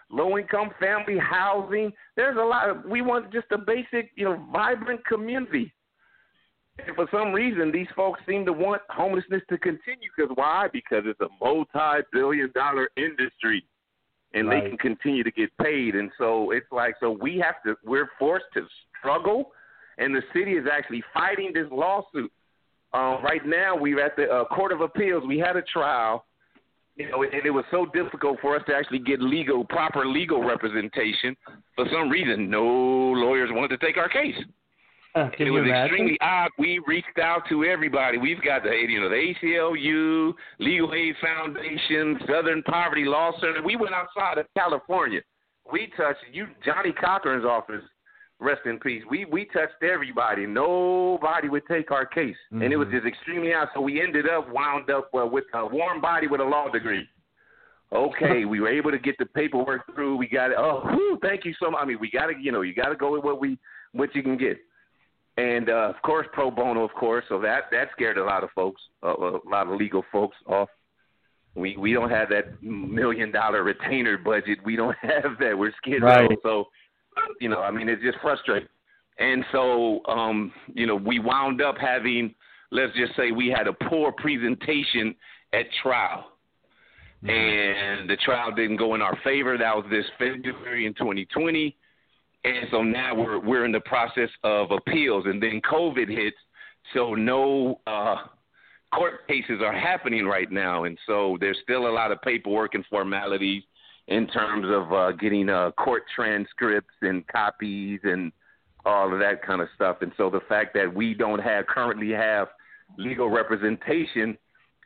low income family housing. There's a lot of, we want just a basic, you know, vibrant community. And for some reason, these folks seem to want homelessness to continue. Because why? Because it's a multi billion dollar industry and right. they can continue to get paid. And so it's like, so we have to, we're forced to struggle, and the city is actually fighting this lawsuit. Um, right now, we're at the uh, Court of Appeals. We had a trial, you know, and it was so difficult for us to actually get legal, proper legal representation. For some reason, no lawyers wanted to take our case. Uh, it was extremely odd. We reached out to everybody. We've got the you know the ACLU, Legal Aid Foundation, Southern Poverty Law Center. We went outside of California. We touched you, Johnnie Cochran's office. Rest in peace. We we touched everybody. Nobody would take our case, mm-hmm. and it was mm-hmm. just extremely odd. So we ended up wound up uh, with a warm body with a law degree. Okay, we were able to get the paperwork through. We got it. Oh, whew, thank you so much. I mean, we got to, you know, you got to go with what we what you can get and uh, of course pro bono, of course. So that that scared a lot of folks, uh, a lot of legal folks off. We we don't have that million dollar retainer budget. We don't have that. We're scared. Right. So, you know, I mean, it's just frustrating. And so, um, you know, we wound up having, let's just say, we had a poor presentation at trial. Mm-hmm. And the trial didn't go in our favor. That was this February in 2020 and so now we're we're in the process of appeals, and then COVID hits, so no uh, court cases are happening right now, and so there's still a lot of paperwork and formalities in terms of uh, getting uh, court transcripts and copies and all of that kind of stuff. And so the fact that we don't have currently have legal representation,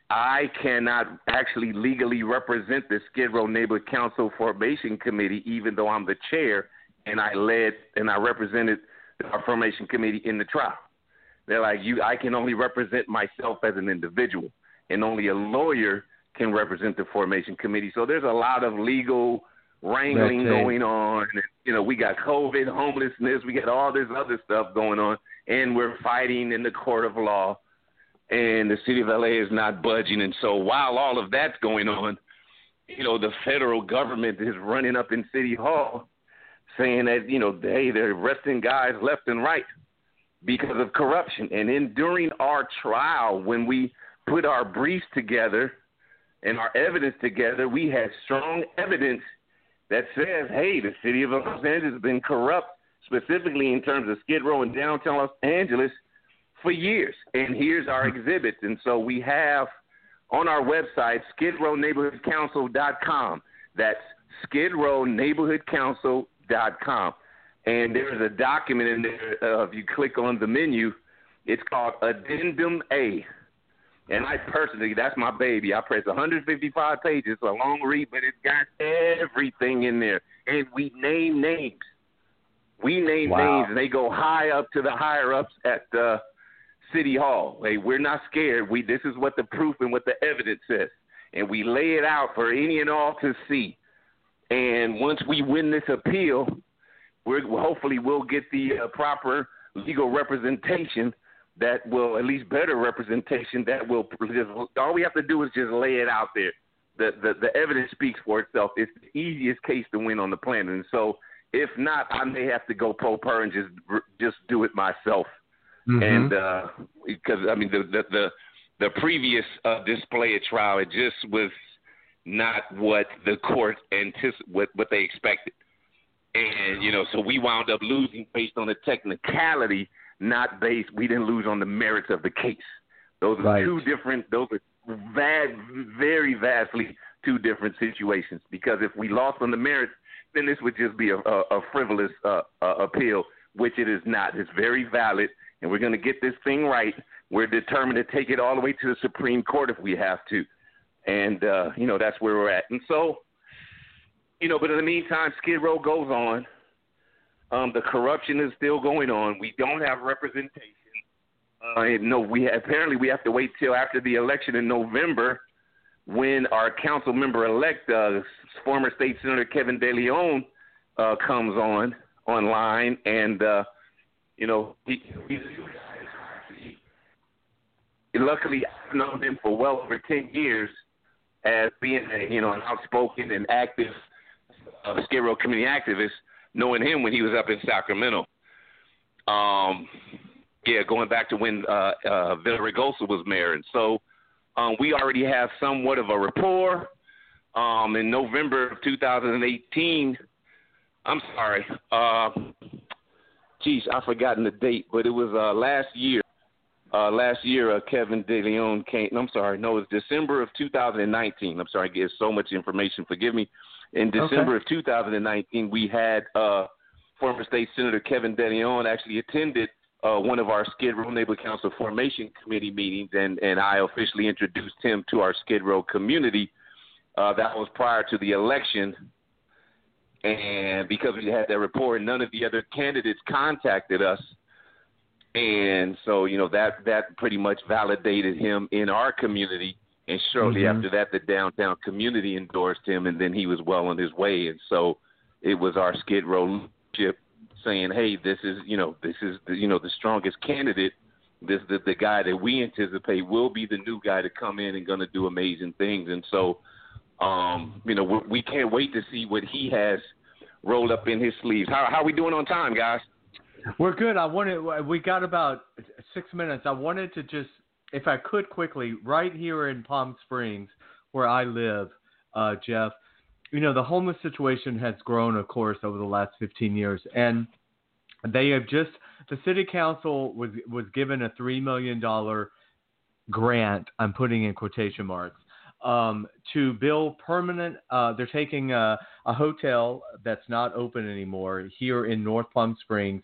I cannot actually legally represent the Skid Row Neighborhood Council Formation Committee, even though I'm the chair and I led and I represented our formation committee in the trial. They're like, you, I can only represent myself as an individual, and only a lawyer can represent the formation committee. So there's a lot of legal wrangling going on. You know, we got COVID, homelessness, we got all this other stuff going on, and we're fighting in the court of law. And the city of LA is not budging. And so while all of that's going on, you know, the federal government is running up in City Hall saying that, you know, hey, they're arresting guys left and right because of corruption. And then during our trial, when we put our briefs together and our evidence together, we had strong evidence that says, hey, the city of Los Angeles has been corrupt, specifically in terms of Skid Row and downtown Los Angeles for years. And here's our exhibits. And so we have on our website, skidrowneighborhoodcouncil.com. That's skidrowneighborhoodcouncil.com. And there's a document in there. Uh, if you click on the menu, it's called Addendum A. And I personally, that's my baby. I press 155 pages, a long read, but it's got everything in there. And we name names. We name Wow. names, and they go high up to the higher ups at uh, City Hall. Hey, we're not scared. We this is what the proof and what the evidence says, and we lay it out for any and all to see. And once we win this appeal, we're hopefully we'll get the uh, proper legal representation that will at least better representation that will just all we have to do is just lay it out there. The the, the evidence speaks for itself. It's the easiest case to win on the planet, and so if not, I may have to go pro per and just just do it myself. Mhm. And uh because I mean the the the, the previous uh, display at trial it just was not what the court anticip what what they expected. And you know, so we wound up losing based on a technicality, not based. We didn't lose on the merits of the case. Those are Right. two different. Those are va- very vastly two different situations. Because if we lost on the merits, then this would just be a, a, a frivolous uh, uh, appeal, which it is not. It's very valid, and we're going to get this thing right. We're determined to take it all the way to the Supreme Court if we have to, and uh, you know that's where we're at. And so, you know, but in the meantime, Skid Row goes on. Um, the corruption is still going on. We don't have representation. Uh, no, we apparently we have to wait till after the election in November when our council member elect, uh, former state senator Kevin De Leon, uh, comes on online, and uh, you know he, he's luckily I've known him for well over ten years as being a you know an outspoken and active uh, Skid Row community activist. Knowing him when he was up in Sacramento, um, yeah, going back to when uh, uh, Villaraigosa was mayor, and so um, we already have somewhat of a rapport. Um, in November of 2018, I'm sorry, uh, geez, I've forgotten the date, but it was uh, last year. Uh, last year, uh, Kevin De Leon came. I'm sorry, no, it was December of 2019. I'm sorry, I give so much information. Forgive me. In December of 2019, we had uh, former state senator Kevin De Leon actually attended uh, one of our Skid Row Neighborhood Council Formation Committee meetings, and, and I officially introduced him to our Skid Row community. Uh, that was prior to the election. And because we had that report, none of the other candidates contacted us. And so, you know, that, that pretty much validated him in our community. And shortly Mhm. after that, the downtown community endorsed him, and then he was well on his way. And so it was our Skid Row leadership saying, "Hey, this is you know this is the, you know the strongest candidate. This the the guy that we anticipate will be the new guy to come in and going to do amazing things." And so, um, you know, we, we can't wait to see what he has rolled up in his sleeves. How how we doing on time, guys? We're good. I wanted. We got about six minutes. I wanted to just, if I could, quickly, right here in Palm Springs, where I live, uh, Jeff. You know, the homeless situation has grown, of course, over the last 15 years, and they have just. The city council was was given a three million dollar grant. I'm putting in quotation marks um, to build permanent. Uh, they're taking a, a hotel that's not open anymore here in North Palm Springs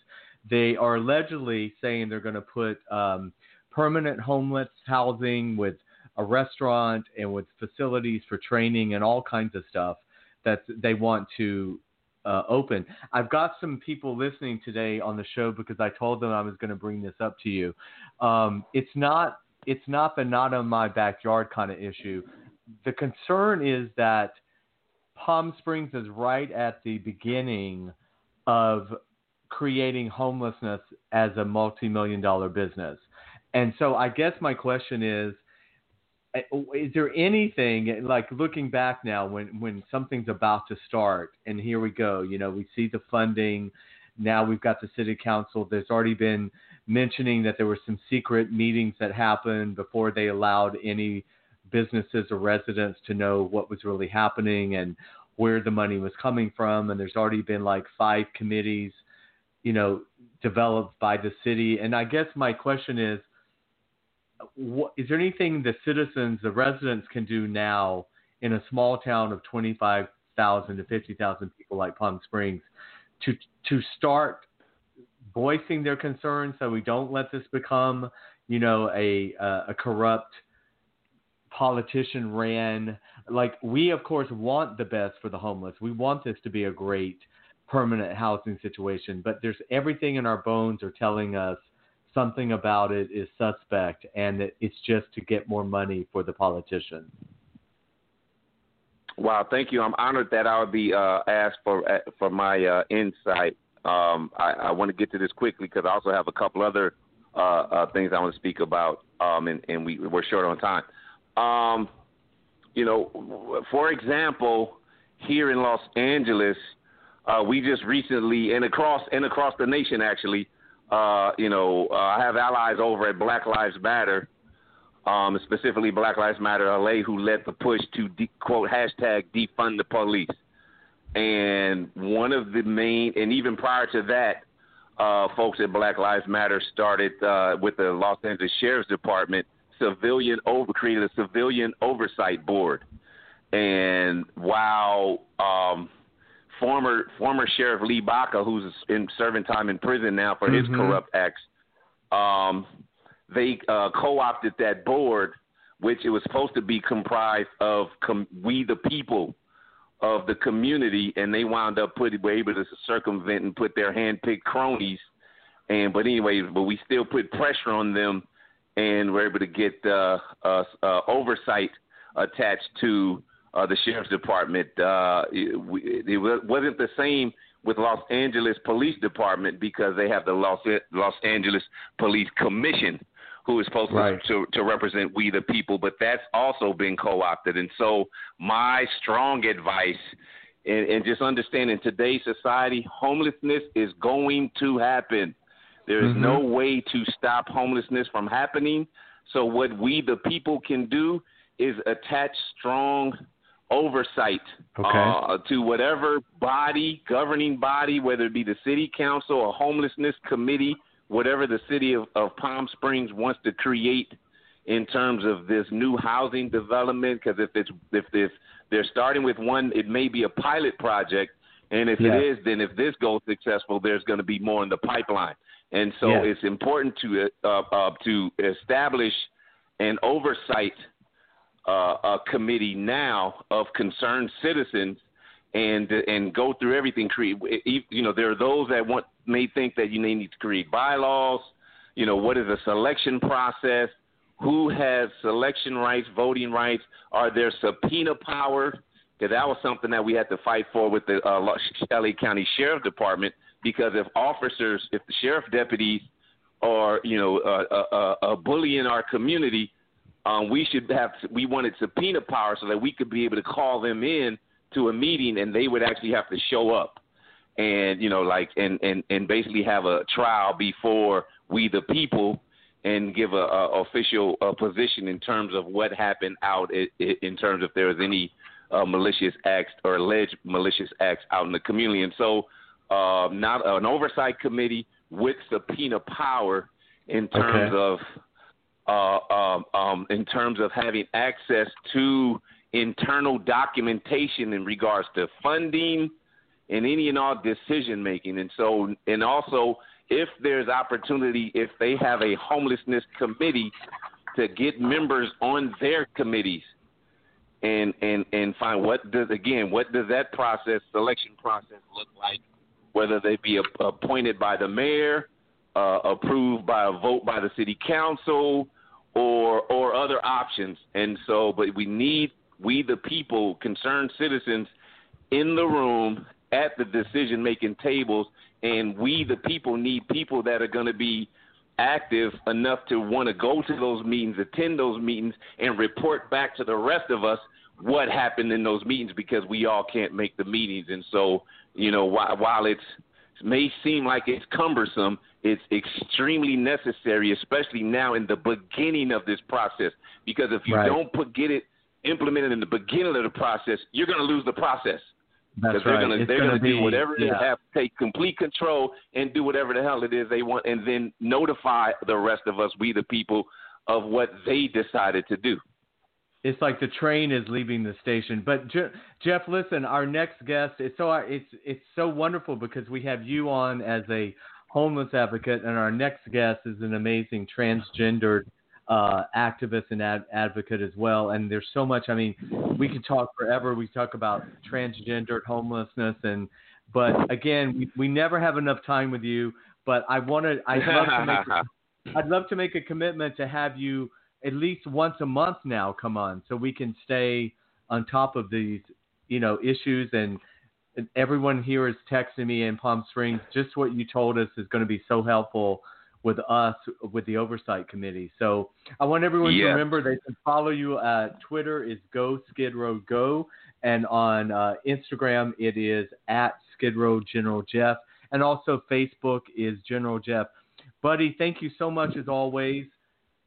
they are allegedly saying they're going to put um, permanent homeless housing with a restaurant and with facilities for training and all kinds of stuff that they want to uh, open. I've got some people listening today on the show because I told them I was going to bring this up to you. Um, it's not it's not the not on my backyard kind of issue. The concern is that Palm Springs is right at the beginning of creating homelessness as a multi-million dollar business. And so I guess my question is uh, is there anything like looking back now when when something's about to start and here we go you know we see the funding now we've got the city council there's already been mentioning that there were some secret meetings that happened before they allowed any businesses or residents to know what was really happening and where the money was coming from and there's already been like five committees you know developed by the city and i guess my question is what, is there anything the citizens, the residents can do now in a small town of 25,000 to 50,000 people like Palm Springs to to start voicing their concerns so we don't let this become, you know, a a corrupt politician ran like we of course want the best for the homeless. We want this to be a great permanent housing situation, but there's everything in our bones are telling us something about it is suspect and that it's just to get more money for the politician. Wow, thank you. I'm honored that I would be uh, asked for uh, for my uh, insight. Um, I, I, want to get to this quickly because I also have a couple other uh, uh, things I want to speak about, um, and, and, we, we're short on time. Um, you know, for example, here in Los Angeles, uh, we just recently and across and across the nation actually uh, you know, uh, I have allies over at Black Lives Matter, um, specifically Black Lives Matter LA, who led the push to de- quote hashtag defund the police. And one of the main, and even prior to that, uh, folks at Black Lives Matter started uh, with the Los Angeles Sheriff's Department civilian over created a civilian oversight board. And while um, former former Sheriff Lee Baca, who's in serving time in prison now for mm-hmm. his corrupt acts, um, they uh, co-opted that board, which it was supposed to be comprised of com- we the people of the community, and they wound up putting were able to circumvent and put their hand-picked cronies. And but anyway, but we still put pressure on them, and we're able to get uh, uh, uh, oversight attached to uh, the sheriff's department. Uh, it, it wasn't the same with Los Angeles Police Department because they have the Los Los Angeles Police Commission, who is supposed right. to, to represent we the people, but that's also been co-opted. And so, my strong advice, and, and just understanding today's society, homelessness is going to happen. There is mm-hmm. no way to stop homelessness from happening. So, what we the people can do is attach strong oversight okay. uh, to whatever body, governing body, whether it be the city council or homelessness committee, whatever the city of, of Palm Springs wants to create in terms of this new housing development. Because if it's if this they're starting with one, it may be a pilot project, and if yes. it is, then if this goes successful, there's going to be more in the pipeline. And so yes. it's important to uh, uh, to establish an oversight uh, a committee now of concerned citizens and and go through everything. Create, you know, there are those that want may think that you may need to create bylaws. You know, what is a selection process? Who has selection rights, voting rights? Are there subpoena power? Because that was something that we had to fight for with the uh, LA County Sheriff Department. Because if officers, if the sheriff deputies are, you know, uh, uh, uh, bullying our community, um, we should have we wanted subpoena power so that we could be able to call them in to a meeting and they would actually have to show up and you know like and and and basically have a trial before we the people and give a, a official a position in terms of what happened out in, in terms of there was any uh, malicious acts or alleged malicious acts out in the community and so uh, not an oversight committee with subpoena power in terms okay. of uh, um, um, in terms of having access to internal documentation in regards to funding and any and all decision making. And so, and also if there's opportunity, if they have a homelessness committee, to get members on their committees and and and find what does again what does that process selection process look like whether they be appointed by the mayor uh, approved by a vote by the city council or or other options and so but we need we the people concerned citizens in the room at the decision making tables and we the people need people that are going to be active enough to want to go to those meetings, attend those meetings, and report back to the rest of us what happened in those meetings because we all can't make the meetings. And so, you know, while, while it's it may seem like it's cumbersome, it's extremely necessary, especially now in the beginning of this process. Because if you right. don't put get it implemented in the beginning of the process, you're going to lose the process. That's they're right. Gonna, they're going to do whatever yeah. they have, take complete control, and do whatever the hell it is they want, and then notify the rest of us, we the people, of what they decided to do. It's like the train is leaving the station. But Je- Jeff, listen, our next guest. It's so it's it's so wonderful because we have you on as a homeless advocate, and our next guest is an amazing transgendered uh, activist and ad- advocate as well. And there's so much. I mean, we could talk forever. We talk about transgendered homelessness, and but again, we, we never have enough time with you. But I wanted, I'd love to make, I'd love to make a commitment to have you at least once a month now come on, so we can stay on top of these, you know, issues and. Everyone here is texting me in Palm Springs. Just what you told us is going to be so helpful with us with the oversight committee. So I want everyone yeah. to remember they can follow you. at Twitter is Go Skid Row Go, and on uh, Instagram it is at Skid Row General Jeff, and also Facebook is General Jeff. Buddy, thank you so much as always.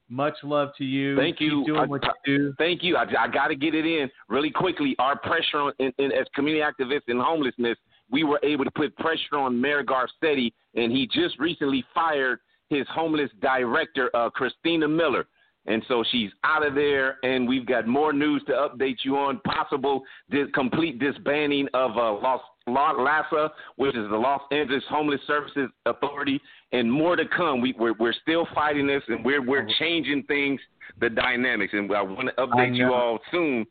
Much love to you. Thank Keep you. doing I, what you do. Thank you. I, I got to get it in really quickly. Our pressure on, in, in, as community activists in homelessness, we were able to put pressure on Mayor Garcetti, and he just recently fired his homeless director, uh, Christina Miller. And so she's out of there, and we've got more news to update you on possible dis- complete disbanding of uh, Los LAHSA, which is the Los Angeles Homeless Services Authority, and more to come. We, we're, we're still fighting this, and we're we're changing things, the dynamics, and I want to update you all soon.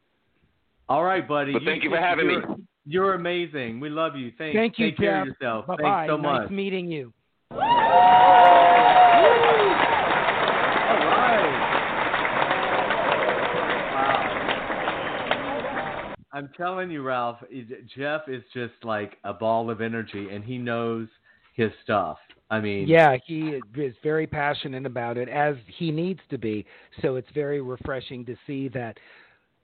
All right, buddy. But thank you, you for having you're, me. You're amazing. We love you. Thanks. Thank you, Take care of yourself. Bye Thanks bye. so nice much. meeting you. All right. Wow. I'm telling you, Ralph, Jeff is just like a ball of energy, and he knows his stuff. I mean, yeah, he is very passionate about it, as he needs to be. So it's very refreshing to see that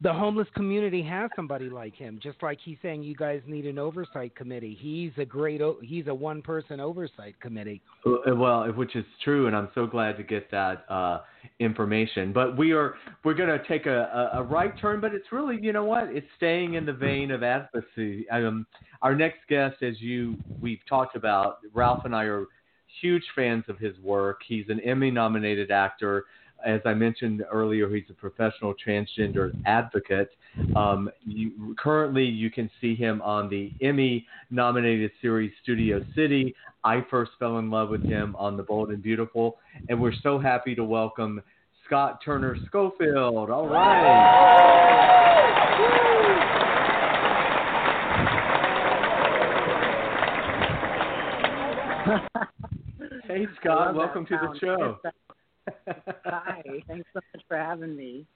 the homeless community has somebody like him. Just like he's saying, you guys need an oversight committee. He's a great. He's a one-person oversight committee. Well, which is true, and I'm so glad to get that uh, information. But we are we're going to take a, a, a, right turn, but it's really you know what? It's staying in the vein of advocacy. Um, our next guest, as you we've talked about, Ralph and I are huge fans of his work. He's an Emmy-nominated actor as I mentioned earlier, he's a professional transgender advocate. Um, you, currently, you can see him on the Emmy nominated series Studio City. I first fell in love with him on The Bold and Beautiful, and we're so happy to welcome Scott Turner Schofield. All right. hey, Scott, welcome to the show. Hi, thanks so much for having me.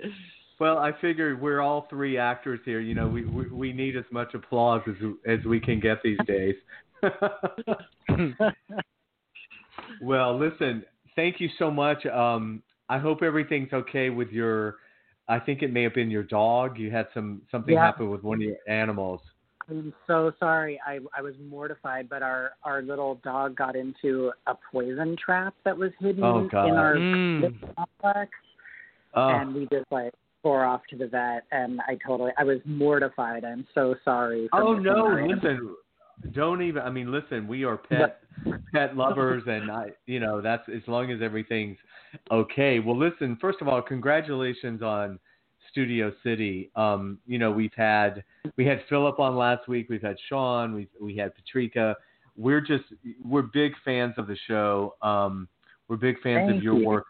Well, I figure we're all three actors here. You know, we we, we need as much applause as as we can get these days. well, listen, thank you so much. Um, I hope everything's okay with your. I think it may have been your dog. You had some something yeah. happen with one of your animals. I'm so sorry. I I was mortified, but our our little dog got into a poison trap that was hidden oh, in our mm. complex, oh. and we just like tore off to the vet. And I totally, I was mortified. I'm so sorry. oh no! Listen, don't even. I mean, listen. We are pet pet lovers, and I, you know, that's as long as everything's okay. Well, listen. First of all, congratulations on Studio City. Um, you know, we've had we had Philip on last week. We've had Sean. We we had Patrika. we're just we're big fans of the show. Um, we're big fans Thank of your you. work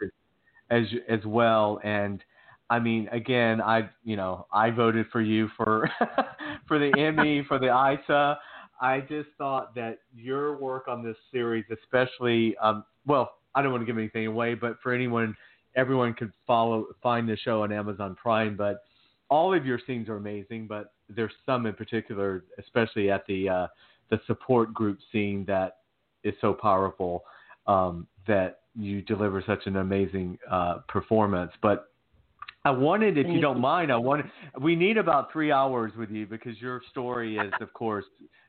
as as well. And I mean, again, I you know I voted for you for for the Emmy for the ISA. I just thought that your work on this series, especially, um, well, I don't want to give anything away, but for anyone, everyone could follow find the show on Amazon Prime. But all of your scenes are amazing, but there's some in particular, especially at the uh, the support group scene that is so powerful um, that you deliver such an amazing uh, performance. But I wanted, if you don't mind, I wanted we need about three hours with you because your story is, of course,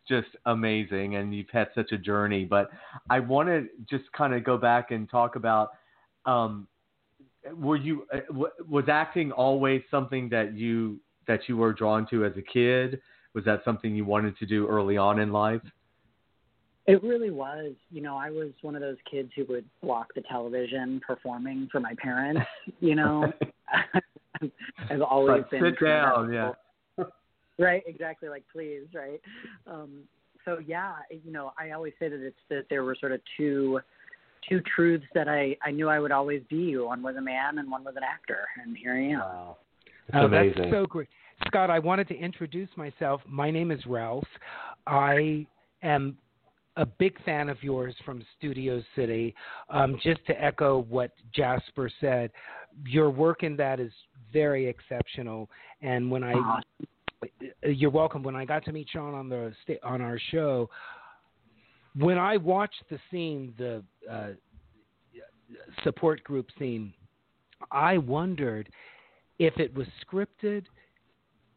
just amazing, and you've had such a journey. But I want to just kind of go back and talk about. Um, were you uh, was acting always something that you that you were drawn to as a kid? Was that something you wanted to do early on in life? It really was. You know, I was one of those kids who would block the television performing for my parents. You know, I've always Like, been sit down, yeah. right exactly like please right um so yeah you know i always say that it's that there were sort of two two truths that i i knew i would always be you. one was a man and one was an actor and here i am Wow, it's Oh, amazing. that's so great. Scott, I wanted to introduce myself. My name is Ralph. I am a big fan of yours from Studio City. Um, just to echo what Jasper said, your work in that is very exceptional. And when I, Aw. you're welcome. When I got to meet Sean on the on our show, when I watched the scene, the uh, support group scene, I wondered if it was scripted,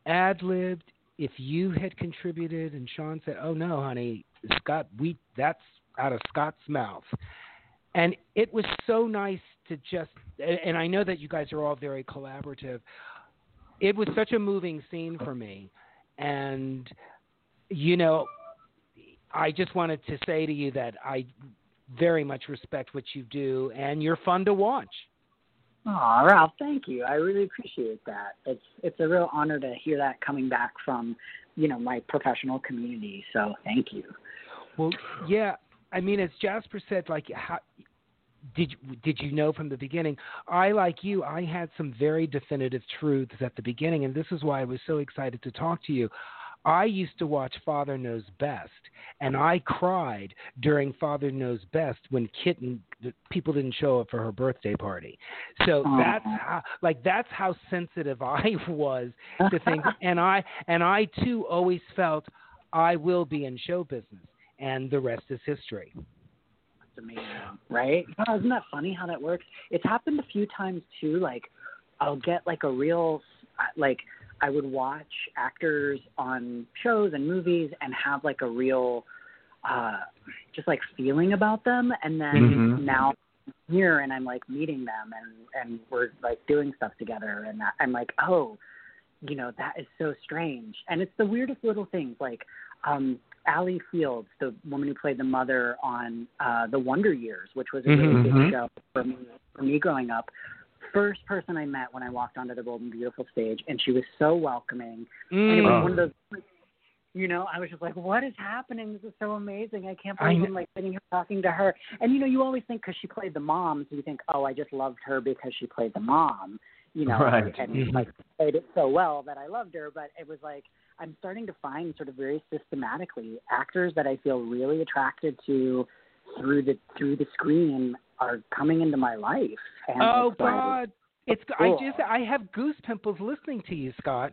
ad libbed, if you had contributed, and Sean said, "Oh no, honey, Scott, we that's out of Scott's mouth," and it was so nice to just. And and I know that you guys are all very collaborative. It was such a moving scene for me, and you know, I just wanted to say to you that I very much respect what you do, and you're fun to watch. Aw, Ralph, thank you. I really appreciate that. It's it's a real honor to hear that coming back from, you know, my professional community. So thank you. Well, yeah. I mean, as Jasper said, like, how, did did you know from the beginning? I, like you, I had some very definitive truths at the beginning, and this is why I was so excited to talk to you. I used to watch Father Knows Best, and I cried during Father Knows Best when Kitten the people didn't show up for her birthday party. So Aw. that's how, like that's how sensitive I was to things, and I and I too always felt I will be in show business, and the rest is history. That's amazing, right? Oh, isn't that funny how that works? It's happened a few times too. Like, I'll get like a real, like, I would watch actors on shows and movies and have like a real, uh, just like feeling about them, and then Mhm. now I'm here and I'm like meeting them and and we're like doing stuff together, and that, I'm like, oh, you know, that is so strange, and it's the weirdest little things like. um Alley Mills, the woman who played the mother on uh, The Wonder Years, which was a really Mhm. big show for me for me growing up. First person I met when I walked onto the Bold and Beautiful stage, and she was so welcoming. And it was Mm. one of those, like, you know, I was just like, "What is happening? This is so amazing! I can't believe kn- I'm like sitting here talking to her." And you know, you always think because she played the mom, so you think, "Oh, I just loved her because she played the mom," you know, Right. and like played it so well that I loved her. But it was like I'm starting to find sort of very systematically actors that I feel really attracted to through the through the screen are coming into my life. And Oh it's like, God, it's Cool. I just I have goose pimples listening to you, Scott.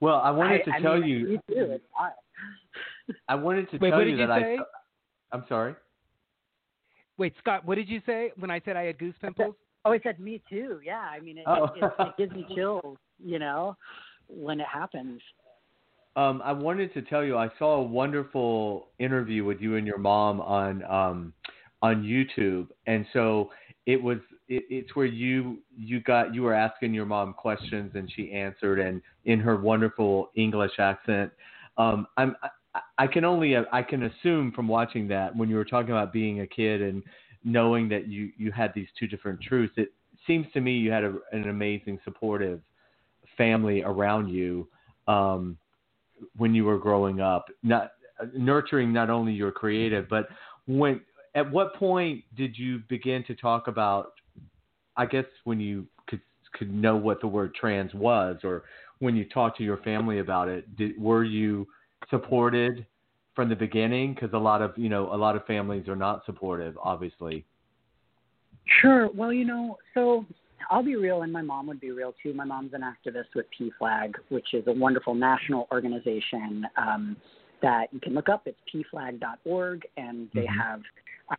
Well, I wanted I- to I tell mean, you. You too. It's wild. I wanted to Wait, tell you did you that say? I. I'm sorry. Wait, Scott, what did you say when I said I had goose pimples? Oh, I said me too. Yeah, I mean, it, Oh. it, it, it gives me chills, you know, when it happens. Um, I wanted to tell you I saw a wonderful interview with you and your mom on um, on YouTube, and so it was it, it's where you you got you were asking your mom questions and she answered, and in her wonderful English accent. Um, I'm I, can only I can assume from watching that when you were talking about being a kid and knowing that you you had these two different truths, it seems to me you had a, an amazing supportive family around you. Um, when you were growing up. Not, nurturing not only your creative, but when at what point did you begin to talk about? I guess when you could could know what the word trans was, or when you talked to your family about it, did, were you supported from the beginning? Because a lot of you know a lot of families are not supportive, obviously. Sure. Well, you know, so I'll be real, and my mom would be real too. My mom's an activist with PFLAG, which is a wonderful national organization um, that you can look up. It's pflag.org, and they mm-hmm. have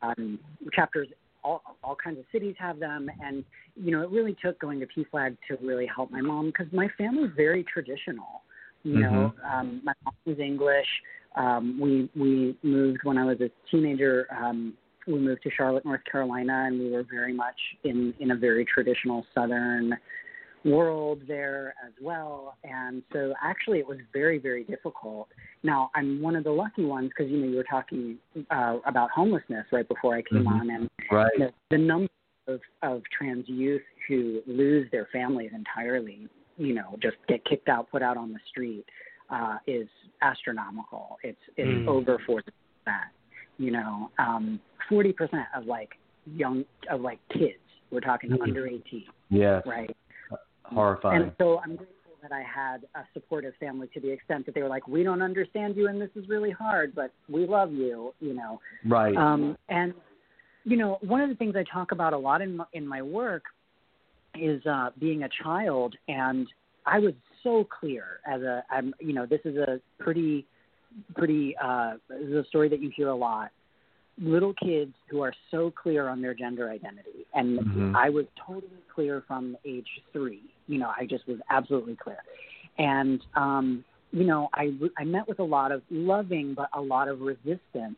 um, chapters. All, all kinds of cities have them, and you know, it really took going to PFLAG to really help my mom because my family's very traditional. You mm-hmm. know, um, my mom was English. Um, we we moved when I was a teenager um, we moved to Charlotte, North Carolina, and we were very much in in a very traditional Southern world there as well. And so actually, it was very very difficult. Now I'm one of the lucky ones because you know you were talking uh, about homelessness right before I came mm-hmm. on, and right. the, the number of of trans youth who lose their families entirely, you know, just get kicked out, put out on the street, uh, is astronomical. It's it's mm. over forty percent you know, um, 40% of like young, of like kids, we're talking mm-hmm. under 18. Yeah. Right. Horrifying. And so I'm grateful that I had a supportive family to the extent that they were like, we don't understand you and this is really hard, but we love you, you know. Right. Um, and, you know, one of the things I talk about a lot in my, in my work is uh, being a child. And I was so clear as a, I'm, you know, this is a pretty, pretty uh, this is a story that you hear a lot. Little kids who are so clear on their gender identity, and mm-hmm. I was totally clear from age three. You know, I just was absolutely clear, and um, you know, I I met with a lot of loving, but a lot of resistance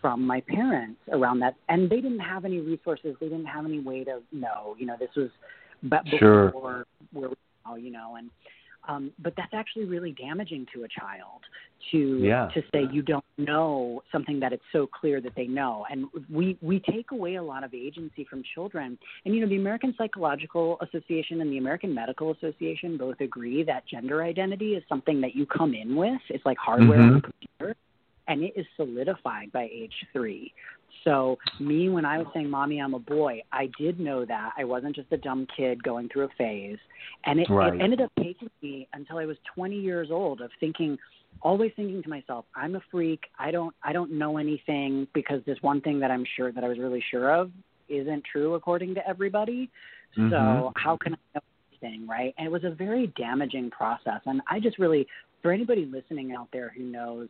from my parents around that, and they didn't have any resources. They didn't have any way to know. You know, this was but before sure. where you know, and um, but that's actually really damaging to a child to yeah. to say you don't know something that it's so clear that they know. And we we take away a lot of agency from children. And you know, the American Psychological Association and the American Medical Association both agree that gender identity is something that you come in with. It's like hardware mm-hmm. on a computer and it is solidified by age three. So me, when I was saying, "Mommy, I'm a boy," I did know that I wasn't just a dumb kid going through a phase, and it, right. it ended up taking me until I was 20 years old of thinking, always thinking to myself, "I'm a freak. I don't, I don't know anything because this one thing that I'm sure that I was really sure of isn't true according to everybody. Mm-hmm. So how can I know anything, right?" And it was a very damaging process, and I just really, for anybody listening out there who knows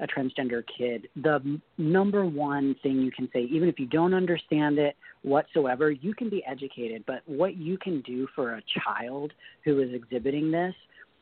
a transgender kid, the number one thing you can say, even if you don't understand it whatsoever, you can be educated. But what you can do for a child who is exhibiting this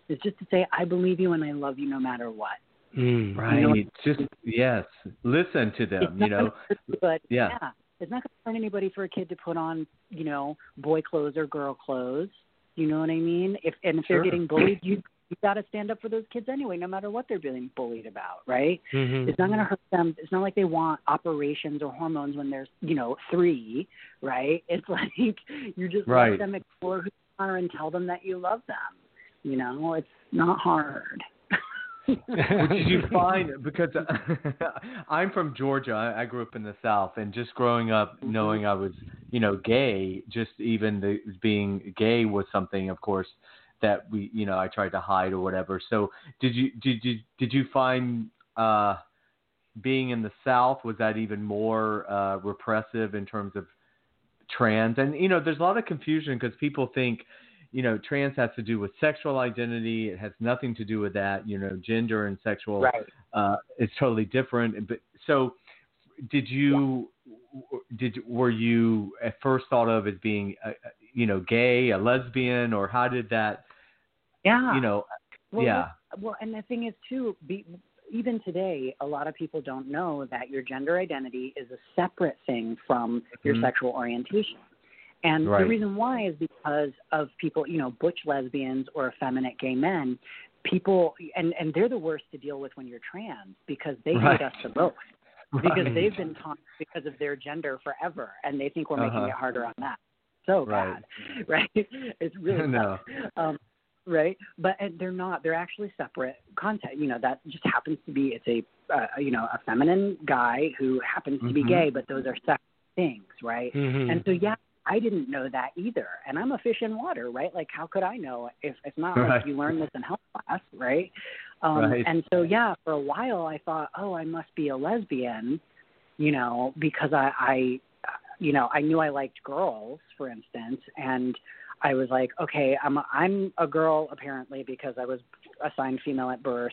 is just to say, I believe you and I love you no matter what. Mm, right. You know, just yes, listen to them. You know, but yeah. yeah, it's not going to hurt anybody for a kid to put on, you know, boy clothes or girl clothes. You know what I mean? If and if sure. they're getting bullied, you you got to stand up for those kids anyway, no matter what they're being bullied about, right? Mm-hmm. It's not going to hurt them. It's not like they want operations or hormones when they're, you know, three, right? It's like you just right. let them explore who they are and tell them that you love them. You know, it's not hard. Which you find because I'm from Georgia, I, I grew up in the South, and just growing up mm-hmm. knowing I was, you know, gay, just even the being gay was something, of course, that we you know I tried to hide or whatever. So did you did you did you find uh, being in the South was that even more uh, repressive in terms of trans? And you know, there's a lot of confusion because people think you know trans has to do with sexual identity. It has nothing to do with that. You know, gender and sexual right. uh, is totally different. But so did you? Did were you at first thought of as being, a, you know, gay, a lesbian, or how did that yeah. You know, well, yeah. Well, and the thing is too, be, even today, a lot of people don't know that your gender identity is a separate thing from your mm-hmm. sexual orientation. And right. the reason why is because of people, you know, butch lesbians or effeminate gay men. People, and and they're the worst to deal with when you're trans because they right. hate us the most. Right. Because they've been taught because of their gender forever, and they think we're making uh-huh. it harder on that. So right. bad, right? It's really no. Um, right? But they're not. They're actually separate content. You know, that just happens to be it's a uh, you know a feminine guy who happens to be Mhm. gay, but those are separate things, right? Mhm. And so yeah, I didn't know that either. And I'm a fish in water, right? Like how could I know if it's not Right. like you learn this in health class, right? Um Right. and so yeah, for a while I thought, "Oh, I must be a lesbian." You know, because I I you know, I knew I liked girls, for instance, and I was like, okay, I'm a, I'm a girl apparently because I was assigned female at birth,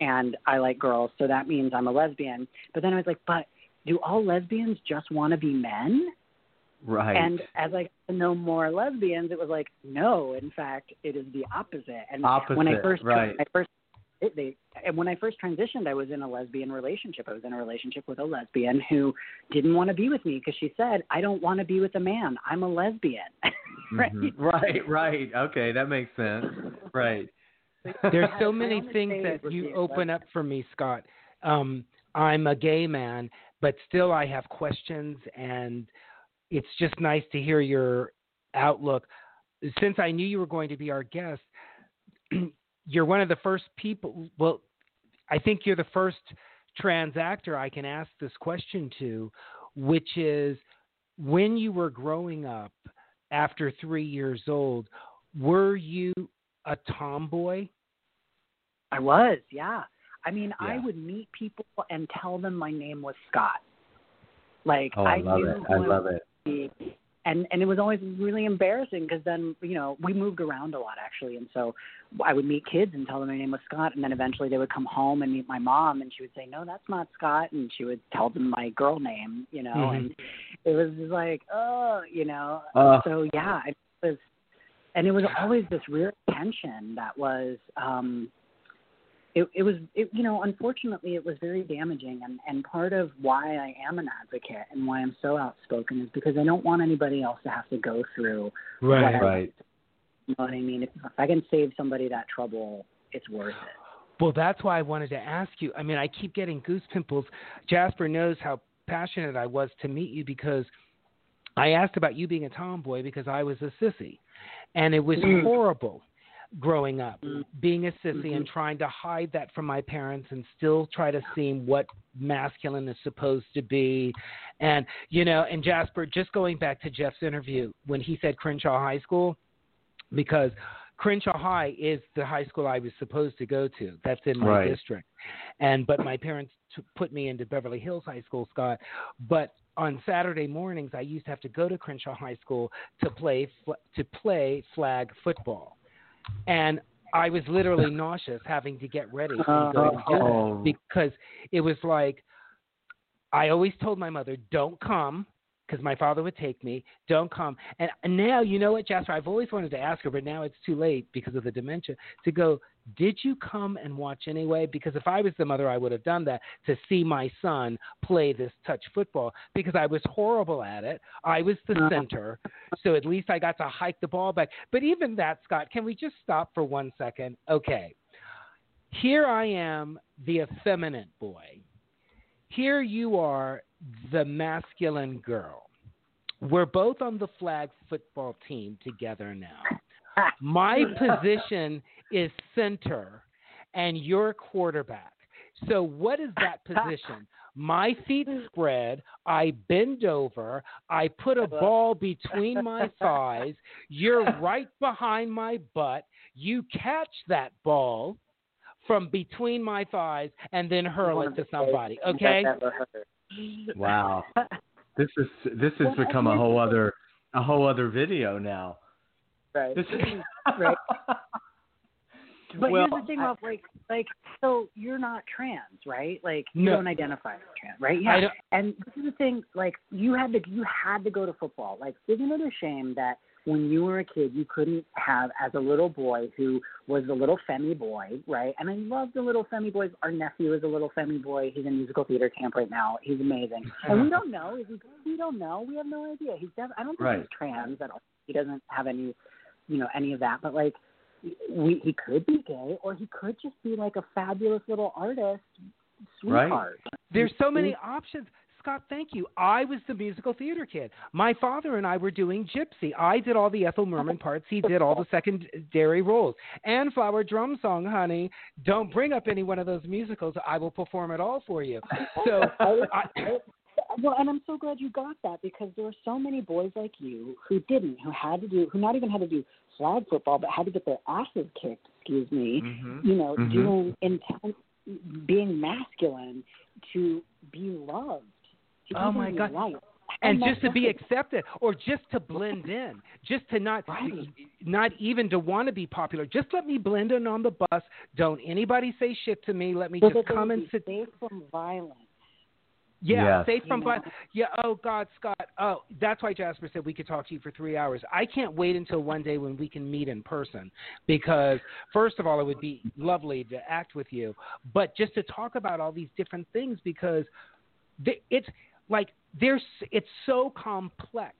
and I like girls, so that means I'm a lesbian. But then I was like, but do all lesbians just want to be men? Right. And as I got to know more lesbians, it was like, no, in fact, it is the opposite. And Opposite, when I first, right. I first, it, they, and when I first transitioned, I was in a lesbian relationship. I was in a relationship with a lesbian who didn't want to be with me because she said, "I don't want to be with a man. I'm a lesbian." right? Mhm. Right, right. Okay, that makes sense. Right. There's so many things that you open up for me, Scott. Um, I'm a gay man, but still I have questions, and it's just nice to hear your outlook. Since I knew you were going to be our guest, you're one of the first people. Well, I think you're the first trans actor I can ask this question to, which is when you were growing up after three years old, were you a tomboy? I was, yeah. I mean, I would meet people and tell them my name was Scott. Like Oh, I, I love knew it. I love it. And and it was always really embarrassing because then you know we moved around a lot actually and so i would meet kids and tell them my name was scott and then eventually they would come home and meet my mom and she would say no that's not scott and she would tell them my girl name you know Mhm. and it was just like oh you know Uh, so yeah it was and it was always this real tension that was um it, it was it, you know unfortunately it was very damaging and and part of why I am an advocate and why I'm so outspoken is because I don't want anybody else to have to go through Right. Right. right. you know what I mean if, if I can save somebody that trouble it's worth it Well, that's why I wanted to ask you. I mean, I keep getting goose pimples. Jasper knows how passionate I was to meet you because I asked about you being a tomboy because I was a sissy. And it was Mm. horrible growing up, Mm. being a sissy and trying to hide that from my parents and still try to seem what masculine is supposed to be. And, you know, and Jasper, just going back to Jeff's interview when he said Crenshaw High School, because Crenshaw High is the high school I was supposed to go to. That's in my Right. district. And but my parents t- put me into Beverly Hills High School, Scott. But on Saturday mornings, I used to have to go to Crenshaw High School to play fl- to play flag football, and I was literally nauseous having to get ready and go to because it was like I always told my mother, "Don't come," because my father would take me. Don't come. And and now you know what, Jasper? I've always wanted to ask her, but now it's too late because of the dementia. To go, did you come and watch anyway? Because if I was the mother, I would have done that to see my son play this touch football because I was horrible at it. I was the Uh-huh. center, so at least I got to hike the ball back. But even that, Scott, can we just stop for one second? Okay. Here I am, the effeminate boy. Here you are, the masculine girl. We're both on the flag football team together now. My position is center, and you're quarterback. So, what is that position? My feet spread. I bend over. I put a ball between my thighs. You're right behind my butt. You catch that ball from between my thighs and then hurl it to somebody. Okay? things I've ever heard. Wow. This is this has become a whole other a whole other video now. Right This is Right. But well, here's the thing, Rob, like, like, so you're not trans, right? Like, you No. don't identify as trans, right? Yeah. And this is the thing, like, you had to, you had to go to football. Like, isn't it a shame that when you were a kid, you couldn't have, as a little boy who was the little femi boy, right? And I love the little femi boys. Our nephew is a little femi boy. He's in musical theater camp right now. He's amazing. And we don't know. Is he? We don't know. We have no idea. He's. Def- I don't think Right. he's trans at all. He doesn't have any, you know, any of that. But like we he could be gay or he could just be like a fabulous little artist sweetheart. There's so many options. Scott, thank you. I was the musical theater kid. My father and I were doing Gypsy. I did all the Ethel Merman parts. He did all the secondary roles. And Flower Drum Song, honey. Don't bring up any one of those musicals. I will perform it all for you. So, I, well, and I'm so glad you got that because there were so many boys like you who didn't, who had to do, who not even had to do flag football, but had to get their asses kicked. Excuse me. Mhm. You know, Mhm. doing intense, being masculine to be loved. To Oh, my God. liked. and How just to be accepted or just to blend in just to not Right. not even to want to be popular just let me blend in on the bus don't anybody say shit to me let me so just come and sit safe from violence. Yeah Yes. safe from You yeah oh god scott oh that's why jasper said we could talk to you for three hours i can't wait until one day when we can meet in person because first of all it would be lovely to act with you but just to talk about all these different things because th- it's like there's it's so complex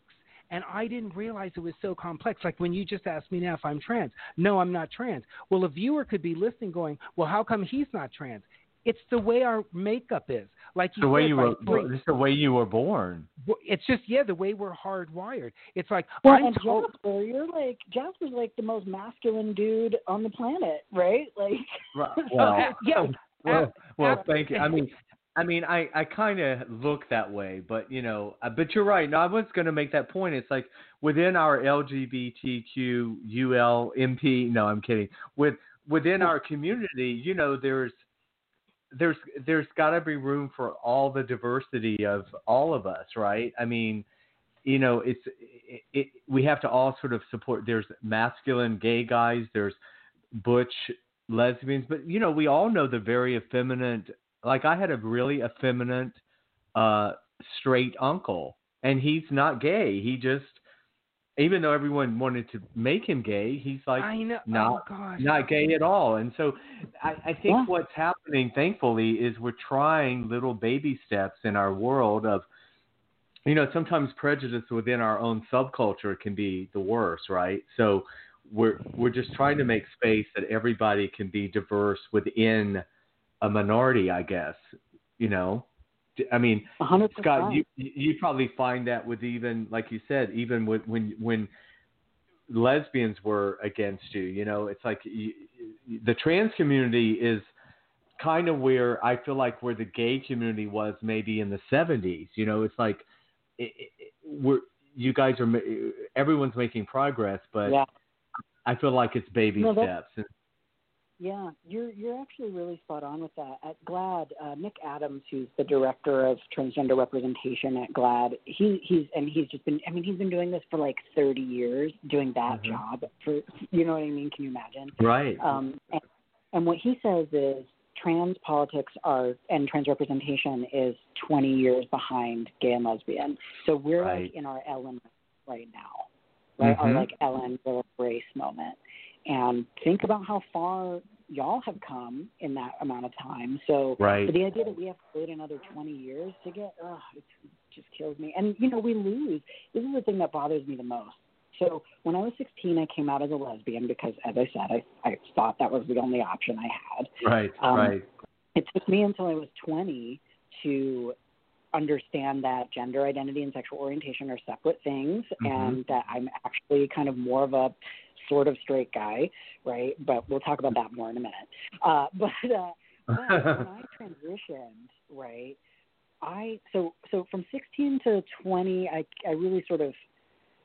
and I didn't realize it was so complex. Like when you just asked me now if I'm trans. No, I'm not trans. Well, a viewer could be listening going, well, how come he's not trans? It's the way our makeup is. Like you the way you were, three- it's the way you were born. it's just yeah, the way we're hardwired. It's like Well, I'm and told. Jasper, you're like Jasper's like the most masculine dude on the planet, right? Like, Right. Well, yeah, well, uh, well, uh, thank you. I mean, I mean, I, I kind of look that way, but you know, uh, but you're right. No, I was going to make that point. It's like within our LGBTQ UL MP. No, I'm kidding. With within our community, you know, there's there's there's got to be room for all the diversity of all of us, right? I mean, you know, it's it, it, we have to all sort of support. There's masculine gay guys. There's butch lesbians, but you know, we all know the very effeminate. Like I had a really effeminate uh, straight uncle, and he's not gay. He just, even though everyone wanted to make him gay, he's like know. Oh, not oh not gay at all. And so I, I think Yeah. what's happening, thankfully, is we're trying little baby steps in our world of, you know, sometimes prejudice within our own subculture can be the worst, right? So we're we're just trying to make space that everybody can be diverse within a minority, I guess. You know, I mean, a hundred Scott, you you probably find that with even like you said, even with, when when lesbians were against you, you know, it's like you, the trans community is kind of where I feel like where the gay community was maybe in the 70s. You know, it's like it, it, we're you guys are everyone's making progress, but yeah. I feel like it's baby No, steps. Yeah, you're you're actually really spot on with that. At GLAAD, uh, Nick Adams, who's the director of transgender representation at GLAAD, he he's and he's just been I mean he's been doing this for like 30 years, doing that Mhm. job for you know what I mean? Can you imagine? Right. Um, and, and what he says is trans politics are and trans representation is 20 years behind gay and lesbian. So we're Right. like in our Ellen right now, right? Our Mhm. like Ellen will embrace moment. And think about how far y'all have come in that amount of time. So Right. the idea that we have to wait another 20 years to get, ugh, it just kills me. And, you know, we lose. This is the thing that bothers me the most. So when I was 16, I came out as a lesbian because, as I said, I, I thought that was the only option I had. Right. Um, right. It took me until I was 20 to understand that gender identity and sexual orientation are separate things Mhm. and that I'm actually kind of more of a sort of straight guy, right? But we'll talk about that more in a minute. Uh, but uh, but when I transitioned, right, I so so from 16 to 20, I I really sort of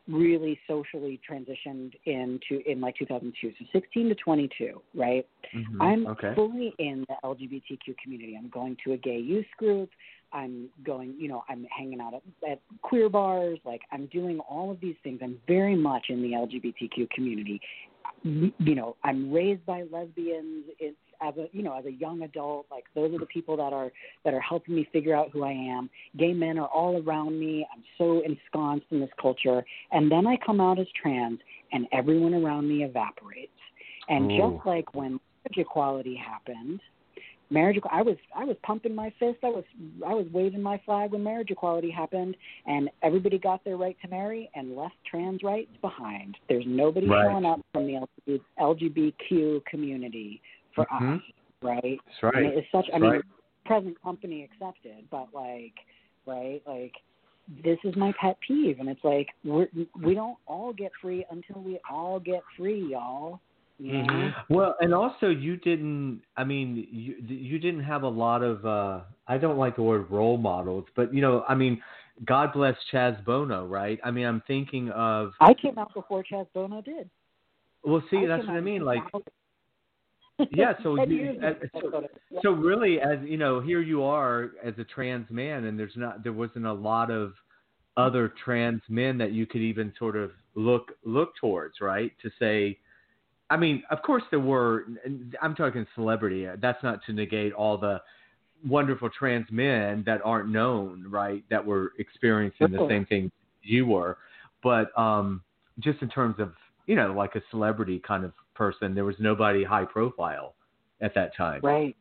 really socially transitioned into in like 2002. So 16 to 22, right? Mhm. I'm okay. fully in the LGBTQ community. I'm going to a gay youth group. I'm going, you know, I'm hanging out at, at queer bars. Like I'm doing all of these things. I'm very much in the LGBTQ community. You know, I'm raised by lesbians. It's as a, you know, as a young adult. Like those are the people that are that are helping me figure out who I am. Gay men are all around me. I'm so ensconced in this culture. And then I come out as trans, and everyone around me evaporates. And Ooh. just like when marriage equality happened, marriage I was I was pumping my fist. I was I was waving my flag when marriage equality happened, and everybody got their right to marry and left trans rights behind. There's nobody Right. showing up from the LGBT LGBTQ community for Mhm. us, right? That's right. And it's such. I mean, right. present company accepted, but like right? Like this is my pet peeve, and it's like we're, we don't all get free until we all get free, y'all. You know? Mm-hmm. Well, and also you didn't. I mean, you you didn't have a lot of. uh I don't like the word role models, but you know, I mean, God bless Chaz Bono, right? I mean, I'm thinking of. I came out before Chaz Bono did. Well, see, I that's what I mean. Like, 2000. yeah. So you, years uh, so, so really, as you know, here you are as a trans man, and there's not there wasn't a lot of other trans men that you could even sort of look look towards, right? To say, I mean, of course there were. I'm talking celebrity. That's not to negate all the wonderful trans men that aren't known, right? That were experiencing the same thing you were, but um, just in terms of you know, like a celebrity kind of person, there was nobody high profile at that time. Right.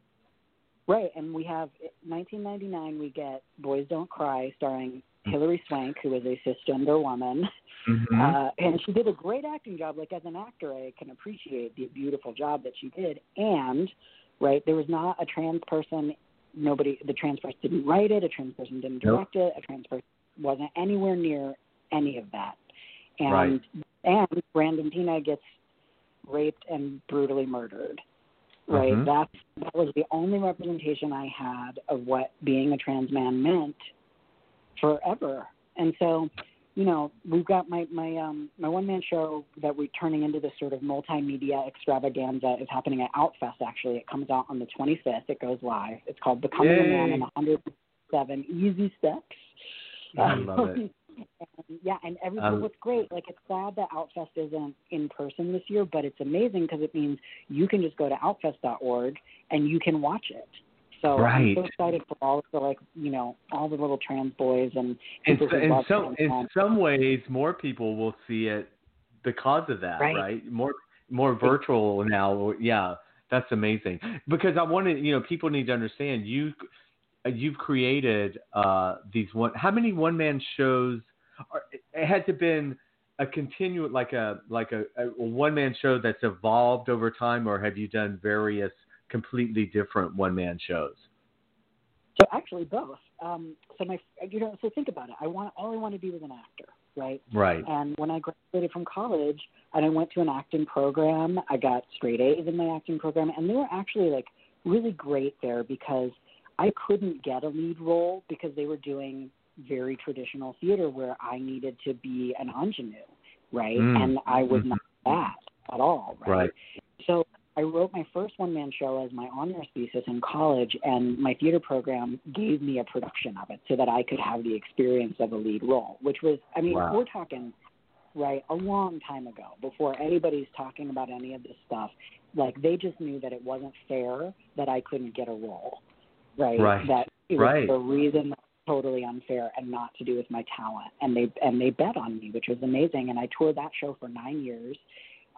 Right, and we have 1999. We get "Boys Don't Cry," starring Hilary Swank, who is a cisgender woman, Mhm. uh, and she did a great acting job. Like as an actor, I can appreciate the beautiful job that she did. And right, there was not a trans person. Nobody, the trans person didn't write it. A trans person didn't Nope. direct it. A trans person wasn't anywhere near any of that. And Right. and Brandon Teena gets raped and brutally murdered. Right. Mhm. That's that was the only representation I had of what being a trans man meant forever. And so, you know, we've got my my um my one man show that we're turning into this sort of multimedia extravaganza is happening at Outfest actually. It comes out on the 25th. It goes live. It's called Becoming a Man Yay. in 107 Easy Steps. I love it. And, yeah, and everything Um, what's great, like it's sad that Outfest isn't in person this year, but it's amazing because it means you can just go to outfest.org and you can watch it. So I'm so excited for all of the like, you know, all the little trans boys and In, people who in love some in some ways, more people will see it because of that, Right. right? More more virtual now. Yeah, that's amazing. Because I wanted, you know, people need to understand you. You've created uh, these one. How many one man shows? Are, has it been a continual like a like a, a one man show that's evolved over time, or have you done various completely different one man shows? So actually both. Um, so my, you know, so think about it. I want all I want to be was an actor, right? Right. And when I graduated from college and I went to an acting program, I got straight A's in my acting program, and they were actually like really great there because I couldn't get a lead role because they were doing very traditional theater where I needed to be an ingenue, right? Mm. And I was Mhm. not that at all, right? Right. So I wrote my first one man show as my honors thesis in college, and my theater program gave me a production of it so that I could have the experience of a lead role, which was, I mean, Wow. we're talking, right, a long time ago before anybody's talking about any of this stuff. Like, they just knew that it wasn't fair that I couldn't get a role, right? Right. That it was Right. a reason totally unfair and not to do with my talent. And they and they bet on me, which was amazing. And I toured that show for nine years.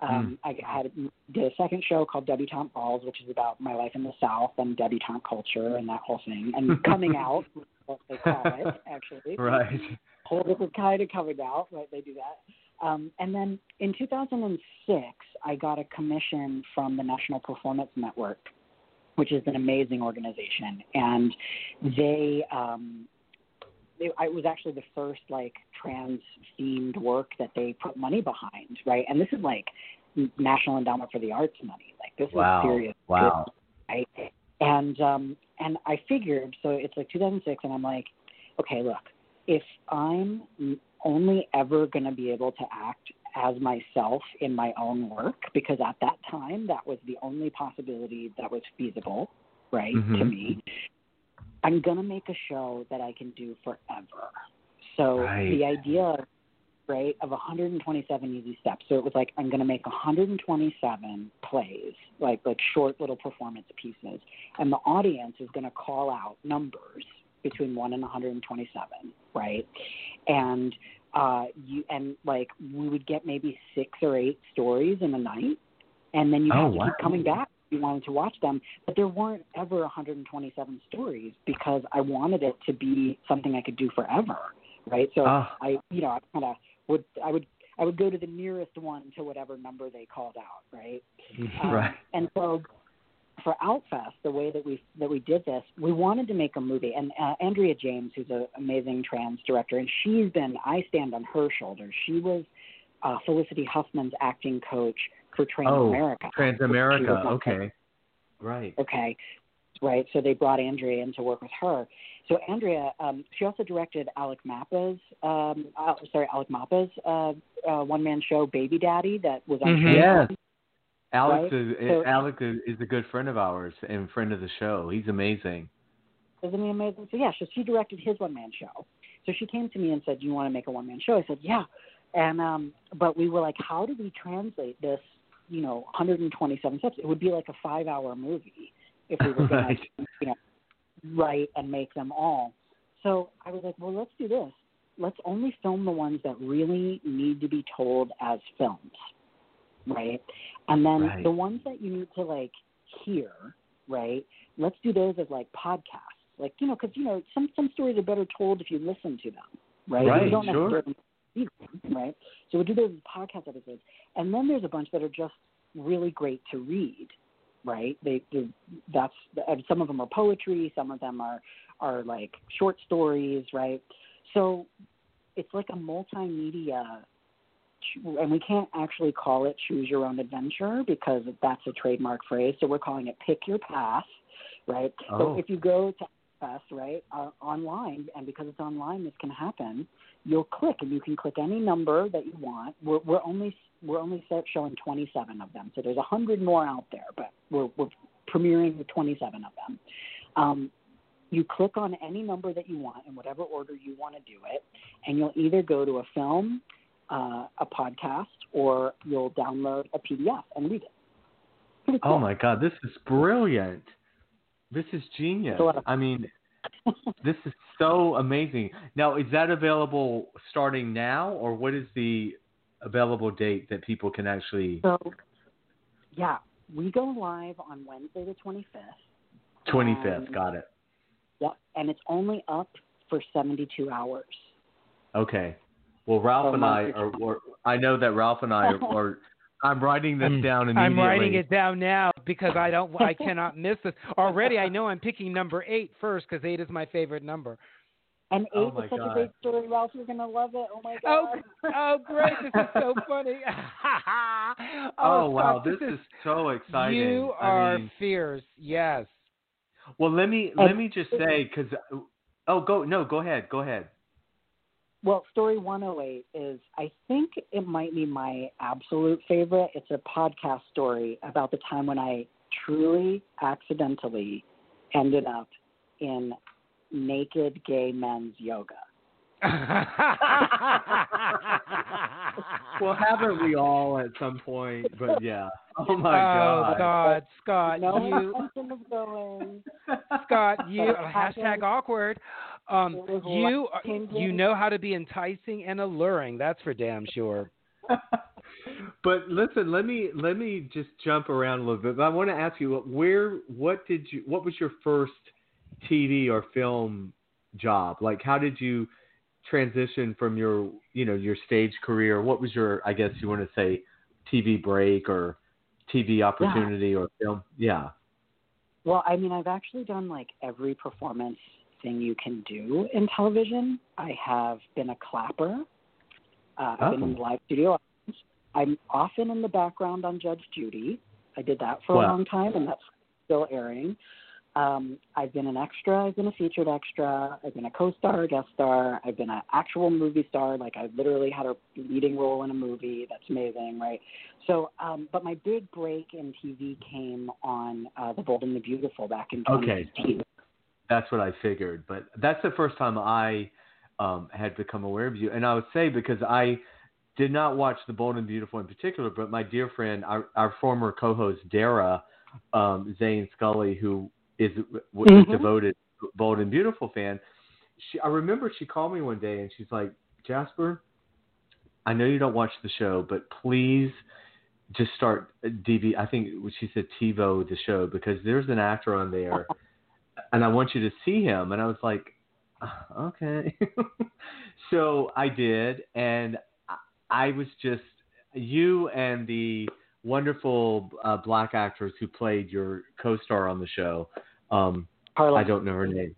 Um, I had did a second show called Debutante Balls, which is about my life in the South and debutante culture and that whole thing, and coming out, what they call it actually. Right. Whole different kind of coming out, right? They do that. Um, and then in 2006, I got a commission from the National Performance Network, which is an amazing organization, and they. Um, it, it was actually the first like trans themed work that they put money behind, right? And this is like National Endowment for the Arts money. Like this Wow. is serious. Wow. Right? And um and I figured so it's like 2006 and I'm like, okay, look, if I'm only ever going to be able to act as myself in my own work because at that time that was the only possibility that was feasible, right, to Mhm. me. I'm going to make a show that I can do forever. So Right. the idea right of 127 easy steps. So it was like I'm going to make 127 plays, like like short little performance pieces, and the audience is going to call out numbers between 1 and 127, right? And uh you and like we would get maybe 6 or 8 stories in a night and then you Oh, have to wow. keep coming back you wanted to watch them. But there weren't ever 127 stories because I wanted it to be something I could do forever, right? So Ah. I, you know, I kind of would, I would, I would go to the nearest one to whatever number they called out, right? Um, Right. And so, for Outfest, the way that we that we did this, we wanted to make a movie. And uh, Andrea James, who's an amazing trans director, and she's been I stand on her shoulders. She was uh, Felicity Huffman's acting coach for Trans oh, America. Transamerica. Okay. Right. Okay. Right. So they brought Andrea in to work with her. So Andrea, um, she also directed Alec Mapa's, um, uh, sorry, Alec Mapa's uh, uh, one-man show, Baby Daddy, that was on. Mhm. Showtime. Yes. Alex Right? is So- Alex is is a good friend of ours and friend of the show. He's amazing. Isn't he amazing? So yeah, so she directed his one man show. So she came to me and said, "Do you want to make a one man show?" I said, "Yeah." And um, but we were like, "How do we translate this? You know, 127 steps. It would be like a five hour movie if we were going Right. to, you know, write and make them all." So I was like, "Well, let's do this. Let's only film the ones that really need to be told as films, right? And then Right. the ones that you need to like hear, right? let's do those as like podcasts. Like, you know, because, you know, some, some stories are better told if you listen to them, right? Right, You don't sure. necessarily see them, right? So we'll do those as podcast episodes. And then there's a bunch that are just really great to read, right? They, they that's, and some of them are poetry, some of them are, are like short stories, right? So it's like a multimedia and we can't actually call it choose your own adventure because that's a trademark phrase. So we're calling it pick your path, right? Oh. So if you go to us, right, uh, online, and because it's online, this can happen. You'll click, and you can click any number that you want. We're, we're only we're only showing 27 of them, so there's 100 more out there, but we're we're premiering the 27 of them. Um, you click on any number that you want in whatever order you want to do it, and you'll either go to a film, uh, a podcast, or you'll download a PDF and read it. Cool. Oh my God, this is brilliant. This is genius. It's a lot of- I mean, this is so amazing. Now, is that available starting now, or what is the available date that people can actually? So, yeah, we go live on Wednesday the 25th. Twenty fifth. Um, Got it. Yep, and it's only up for 72 hours. Okay. Well, Ralph So and I are, are. I know that Ralph and I are. are I'm writing this Mm. down immediately. I'm writing it down now because I don't. I cannot miss this. Already, I know I'm picking number eight first because eight is my favorite number. And eight Oh is such God. a great story, Ralph. You're gonna love it. Oh my Oh, god. oh, oh great! This is so funny. Oh, wow, Scott, this is so exciting. You I are mean- fierce. Yes. Well, let me And- let me just say because. Oh, go no, go ahead, go ahead. Well, story 108 is, I think it might be my absolute favorite. It's a podcast story about the time when I truly accidentally ended up in naked gay men's yoga. Well, haven't we all at some point? But yeah. Oh my oh God. God, Scott, no you, going. Scott, you hashtag awkward. Um, you life-changing. you know how to be enticing and alluring. That's for damn sure. but listen, let me let me just jump around a little bit. But I want to ask you, where, what did you, what was your first TV or film job? Like, how did you transition from your, you know, your stage career? What was your, I guess you want to say, TV break or TV opportunity or film? Yeah. Well, I mean, I've actually done like every performance thing you can do in television. I have been a clapper. Uh, I've been in Oh. the live studio. I'm often in the background on Judge Judy. I did that for Wow. a long time, and that's still airing. Um, I've been an extra. I've been a featured extra. I've been a co-star, a guest star. I've been an actual movie star. Like I literally had a leading role in a movie. That's amazing, right? So, um, but my big break in TV came on uh, The Bold and the Beautiful back in Okay. 2015. That's what I figured, but that's the first time I um, had become aware of you. And I would say because I did not watch The Bold and Beautiful in particular, but my dear friend, our, our former co-host Dara um, Zane Scully, who is was a devoted Bold and Beautiful fan, she I remember she called me one day and she's like, Jasper, I know you don't watch the show, but please just start DV. I think she said TiVo the show because there's an actor on there, and I want you to see him. And I was like, "Uh, okay. so I did, and I- was just you and the wonderful uh, black actress who played your co-star on the show. Um, Carla. I don't know her name.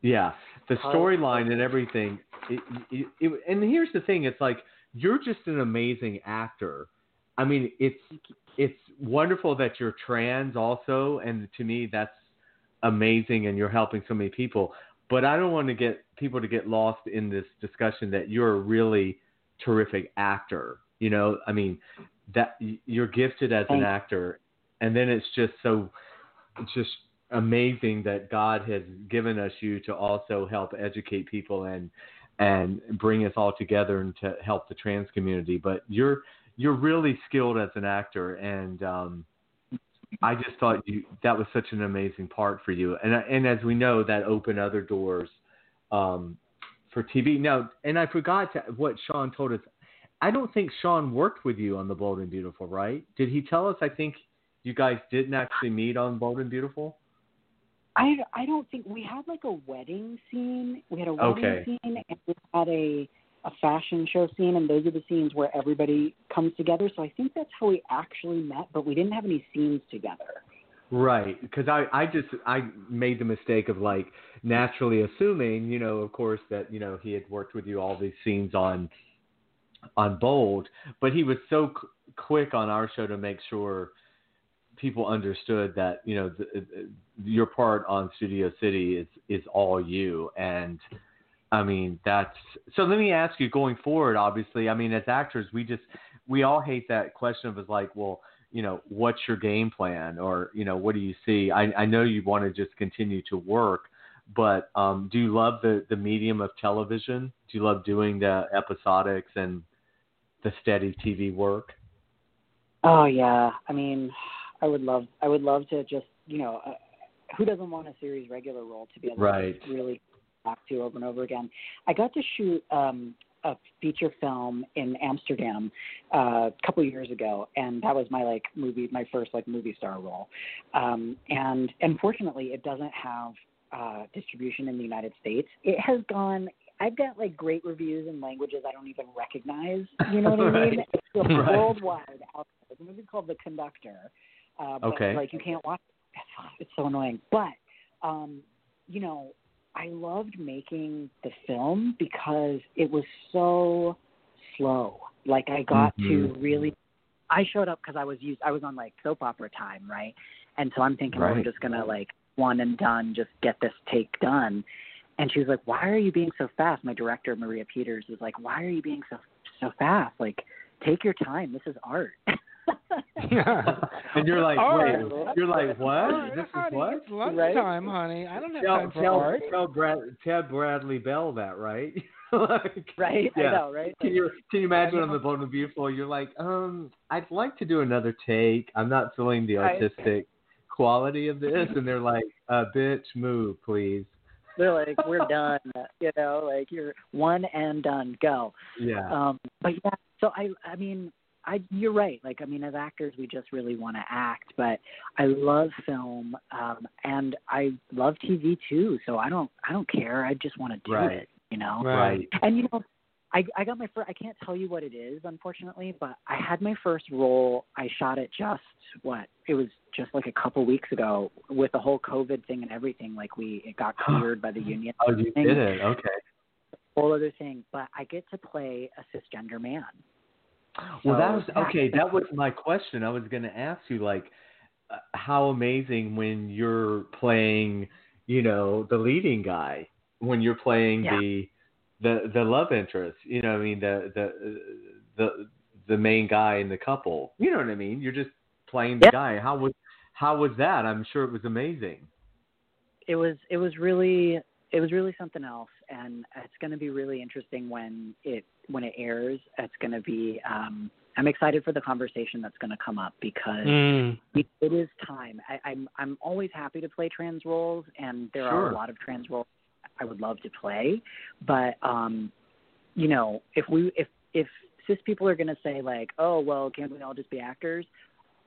Yeah, the storyline and everything. It, it, it, and here's the thing: it's like you're just an amazing actor. I mean, it's it's wonderful that you're trans also, and to me that's amazing, and you're helping so many people. But I don't want to get people to get lost in this discussion that you're a really terrific actor. You know, I mean, that you're gifted as an actor, and then it's just so it's just amazing that God has given us you to also help educate people and and bring us all together and to help the trans community. But you're you're really skilled as an actor, and um, I just thought you that was such an amazing part for you. And and as we know, that opened other doors um, for TV. Now, and I forgot to, what Sean told us. I don't think Sean worked with you on the Bold and Beautiful, right? Did he tell us? I think you guys didn't actually meet on Bold and Beautiful. I I don't think we had like a wedding scene. We had a wedding Okay. scene and we had a a fashion show scene and those are the scenes where everybody comes together. So I think that's how we actually met, but we didn't have any scenes together. Right, because I, I just I made the mistake of like naturally assuming, you know, of course that you know he had worked with you all these scenes on on Bold, but he was so qu- quick on our show to make sure people understood that you know the, your part on Studio City is is all you, and I mean that's so. Let me ask you, going forward, obviously, I mean as actors, we just we all hate that question of is like, well you know, what's your game plan or, you know, what do you see? I, I know you want to just continue to work, but um, do you love the, the medium of television? Do you love doing the episodics and the steady TV work? Oh yeah, I mean, I would love I would love to just you know, uh, who doesn't want a series regular role to be able Right. to really back to over and over again. I got to shoot um a feature film in Amsterdam uh, a couple years ago, and that was my like movie, my first like movie star role. Um, and unfortunately, it doesn't have uh, distribution in the United States. It has gone. I've got like great reviews in languages I don't even recognize. You know what I mean? It's a Right. worldwide out there. It's a movie called The Conductor. Uh, but, Okay. Like you can't watch. It. It's so annoying. But um, you know, I loved making the film because it was so slow. Like I got to Mhm. really. I showed up because I was used. I was on like soap opera time, right? And so I'm thinking Right. we're just gonna like one and done, just get this take done. And she was like, "Why are you being so fast?" My director, Maria Peters, was like, "Why are you being so so fast? Like, take your time. This is art." and you're like, All wait, right. you're like, what? All right, this is honey, what? It's lunchtime, honey. I don't have Tell, time for tell, art. tell Brad, Ted Bradley Bell that, right? like, right? Yeah. I know, right? Can you can you imagine on the Bold and Beautiful? You're like, um, I'd like to do another take. I'm not feeling the Right. artistic quality of this, and they're like, uh, bitch, move, please. They're like, "We're done." You know, like you're one and done. Go. Yeah, Um, but yeah, so I, I mean, I, you're right. Like, I mean, as actors, we just really want to act, but I love film, um, and I love TV too. So I don't, I don't care. I just want to do Right. it. You know. right. And you know, I, I got my first. I can't tell you what it is, unfortunately, but I had my first role. I shot it just what it was just like a couple weeks ago with the whole COVID thing and everything. Like we, it got cleared by the union. Oh, you did it. Okay. Whole other thing, but I get to play a cisgender man. Well, that was okay. That was my question. I was going to ask you, like, uh, how amazing when you're playing, you know, the leading guy, when you're playing Yeah. the, the the love interest. You know, what I mean, the the the the main guy in the couple. You know what I mean? You're just playing the Yeah. guy. How was how was that? I'm sure it was amazing. it was it was really it was really something else and it's going to be really interesting when it when it airs it's going to be um i'm excited for the conversation that's going to come up because Mm. it it is time. I, i'm i'm always happy to play trans roles and there are a lot of trans roles i would love to play. But um you know if we if if cis people are going to say like oh well can't we all just be actors?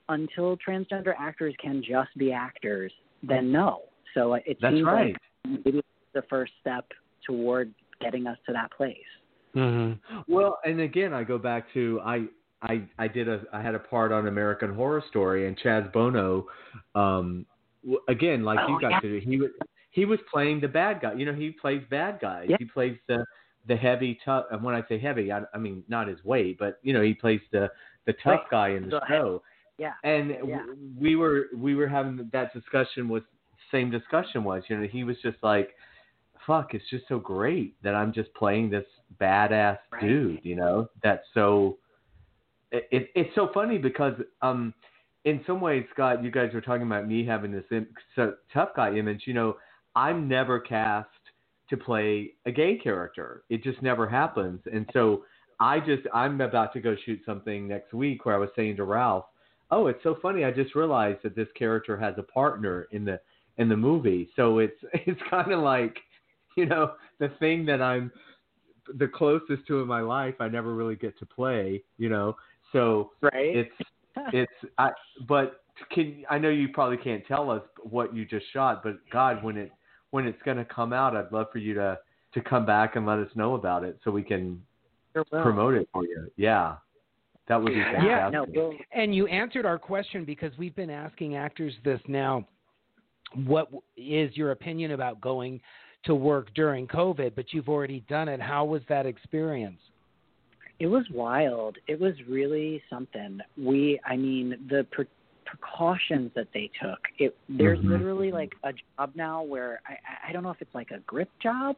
Until transgender actors can just be actors then no. So it That's seems right. like maybe it's the first step toward getting us to that place hmm Well, and again, I go back to I I I did a I had a part on American Horror Story, and Chaz Bono, um, again like Oh, you got yeah. to do, he was he was playing the bad guy. You know, he plays bad guys. Yeah. He plays the the heavy tough. And when I say heavy, I, I mean not his weight, but you know he plays the the tough Right. guy in the The- show. Yeah. And Yeah. we were we were having that discussion with same discussion was you know he was just like fuck it's just so great that I'm just playing this badass Right. dude you know that's so it, it it's so funny because um in some ways Scott you guys were talking about me having this im- so tough guy image you know I'm never cast to play a gay character it just never happens and so I just I'm about to go shoot something next week where I was saying to Ralph oh, it's so funny. I just realized that this character has a partner in the in the movie. So it's it's kind of like, you know, the thing that I'm the closest to in my life. I never really get to play, you know. So Right. it's it's I but can I know you probably can't tell us what you just shot, but God, when it when it's going to come out, I'd love for you to to come back and let us know about it so we can Sure promote it for you. Yeah. That would be fantastic. Yeah, No, we'll, And you answered our question because we've been asking actors this now. What is your opinion about going to work during COVID? But you've already done it. How was that experience? It was wild. It was really something. We, I mean, the pre- precautions that they took. It there's Mhm. literally like a job now where I, I don't know if it's like a grip job,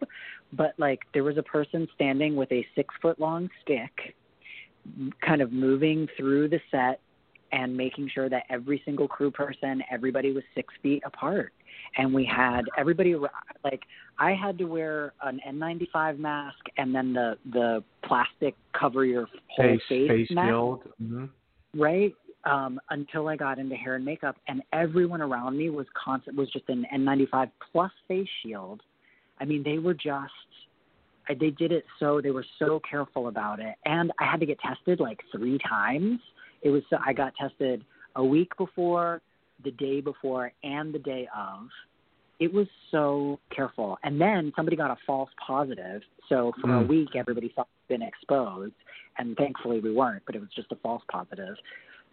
but like there was a person standing with a six foot long stick, kind of moving through the set and making sure that every single crew person, everybody was six feet apart. And we had everybody like I had to wear an N95 mask and then the the plastic cover your whole face face, face mask, shield. hmm right? Um, until I got into hair and makeup, and everyone around me was constant was just an N95 plus face shield. I mean, they were just I- they did it so they were so careful about it, and I had to get tested like three times. It was so I got tested a week before, the day before, and the day of. It was so careful, and then somebody got a false positive. So for a Mm. week, everybody thought we'd been exposed, and thankfully we weren't. But it was just a false positive.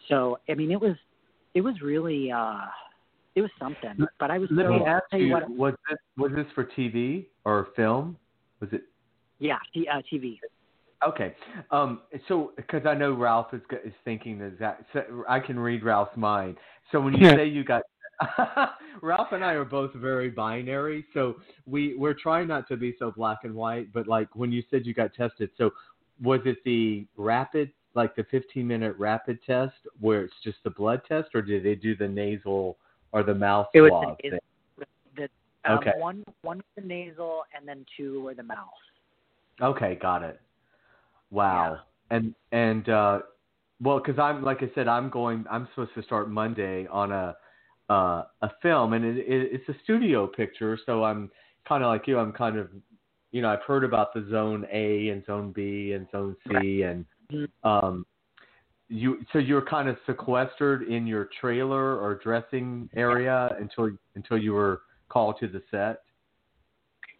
So I mean, it was it was really uh, it was something. But I was Let so, me ask you, what, was this was this for TV or film? Was it yeah, T- uh, TV. Okay? Um, so because I know Ralph is is thinking the exact. So I can read Ralph's mind. So when you Yeah. say you got. Ralph and I are both very binary, so we we're trying not to be so black and white. But like when you said you got tested, so was it the rapid, like the 15 minute rapid test, where it's just the blood test, or did they do the nasal or the mouth It was swab? the, thing? the um, Okay. one one was the nasal, and then two were the mouth. Okay, got it. Wow. And and uh well, because I'm like I said, I'm going. I'm supposed to start Monday on a uh, a film, and it, it, it's a studio picture. So I'm kind of like you. I'm kind of, you know, I've heard about the Zone A and Zone B and Zone C, and Mhm. um, you. So you're kind of sequestered in your trailer or dressing area until until you were called to the set.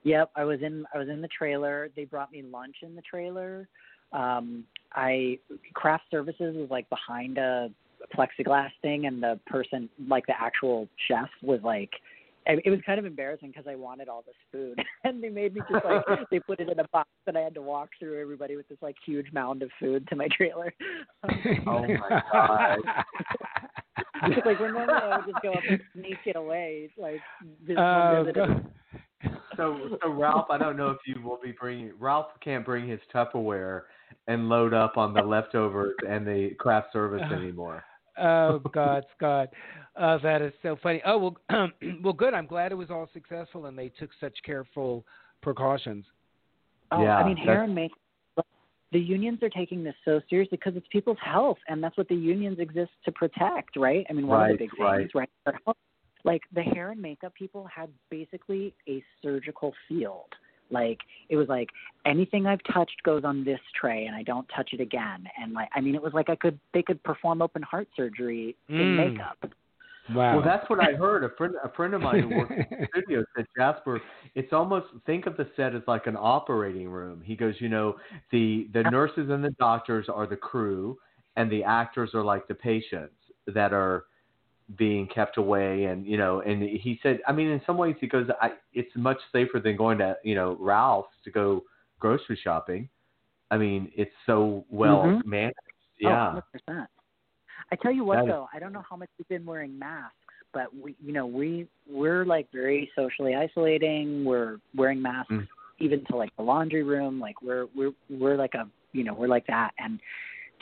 Yep, I was in I was in the trailer. They brought me lunch in the trailer. Um, I craft services was like behind a plexiglass thing, and the person, like the actual chef, was like. It it was kind of embarrassing because I wanted all this food, and they made me just like they put it in a box, and I had to walk through everybody with this like huge mound of food to my trailer. Oh my God. It's like when normally I would just go up and sneak it away. It's like this one Oh, visit God. So, so Ralph, I don't know if you will be bringing. Ralph can't bring his Tupperware and load up on the leftovers and the craft service anymore. oh God, Scott, uh, that is so funny. Oh well, well, good. I'm glad it was all successful and they took such careful precautions. Oh, Yeah, I mean, hair and makeup. The unions are taking this so seriously because it's people's health, and that's what the unions exist to protect, right? I mean, one Right, of the big right. things, right? Their. Like the hair and makeup people had basically a surgical field. Like it was like anything I've touched goes on this tray, and I don't touch it again. And like, I mean, it was like I could they could perform open heart surgery in Mm. makeup. Wow. Well, that's what I heard. A friend, a friend of mine who works in the studio said, Jasper, it's almost think of the set as like an operating room. He goes, you know, the the nurses and the doctors are the crew, and the actors are like the patients that are being kept away and you know and he said i mean in some ways he goes I, it's much safer than going to you know ralph's to go grocery shopping i mean it's so well Mhm. managed Oh, yeah 100%. I tell you what That is- though, I don't know how much we've been wearing masks, but we, you know, we we're like very socially isolating. We're wearing masks Mm. even to like the laundry room. Like we're we're we're like a you know we're like that. And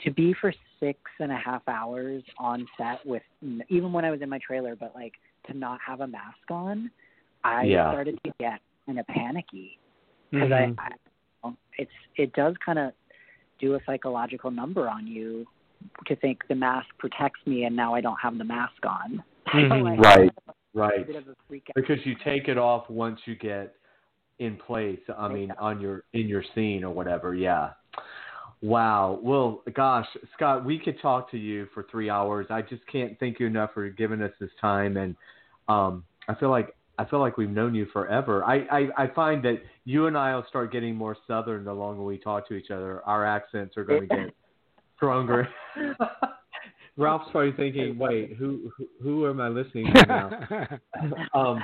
to be for six and a half hours on set with even when I was in my trailer, but like to not have a mask on, I Yeah. started to get kind of panicky because Mhm. I, I it's it does kind of do a psychological number on you to think the mask protects me and now I don't have the mask on. So Mhm. I Right. right bit of a freak out. because you take it off once you get in place i mean on your in your scene or whatever yeah wow. Well gosh scott we could talk to you for three hours. I just can't thank you enough for giving us this time and um i feel like i feel like we've known you forever. I i, I find that you and i will start getting more southern the longer we talk to each other. Our accents are going to get stronger. Ralph's probably thinking wait who who, who am i listening to now? Um,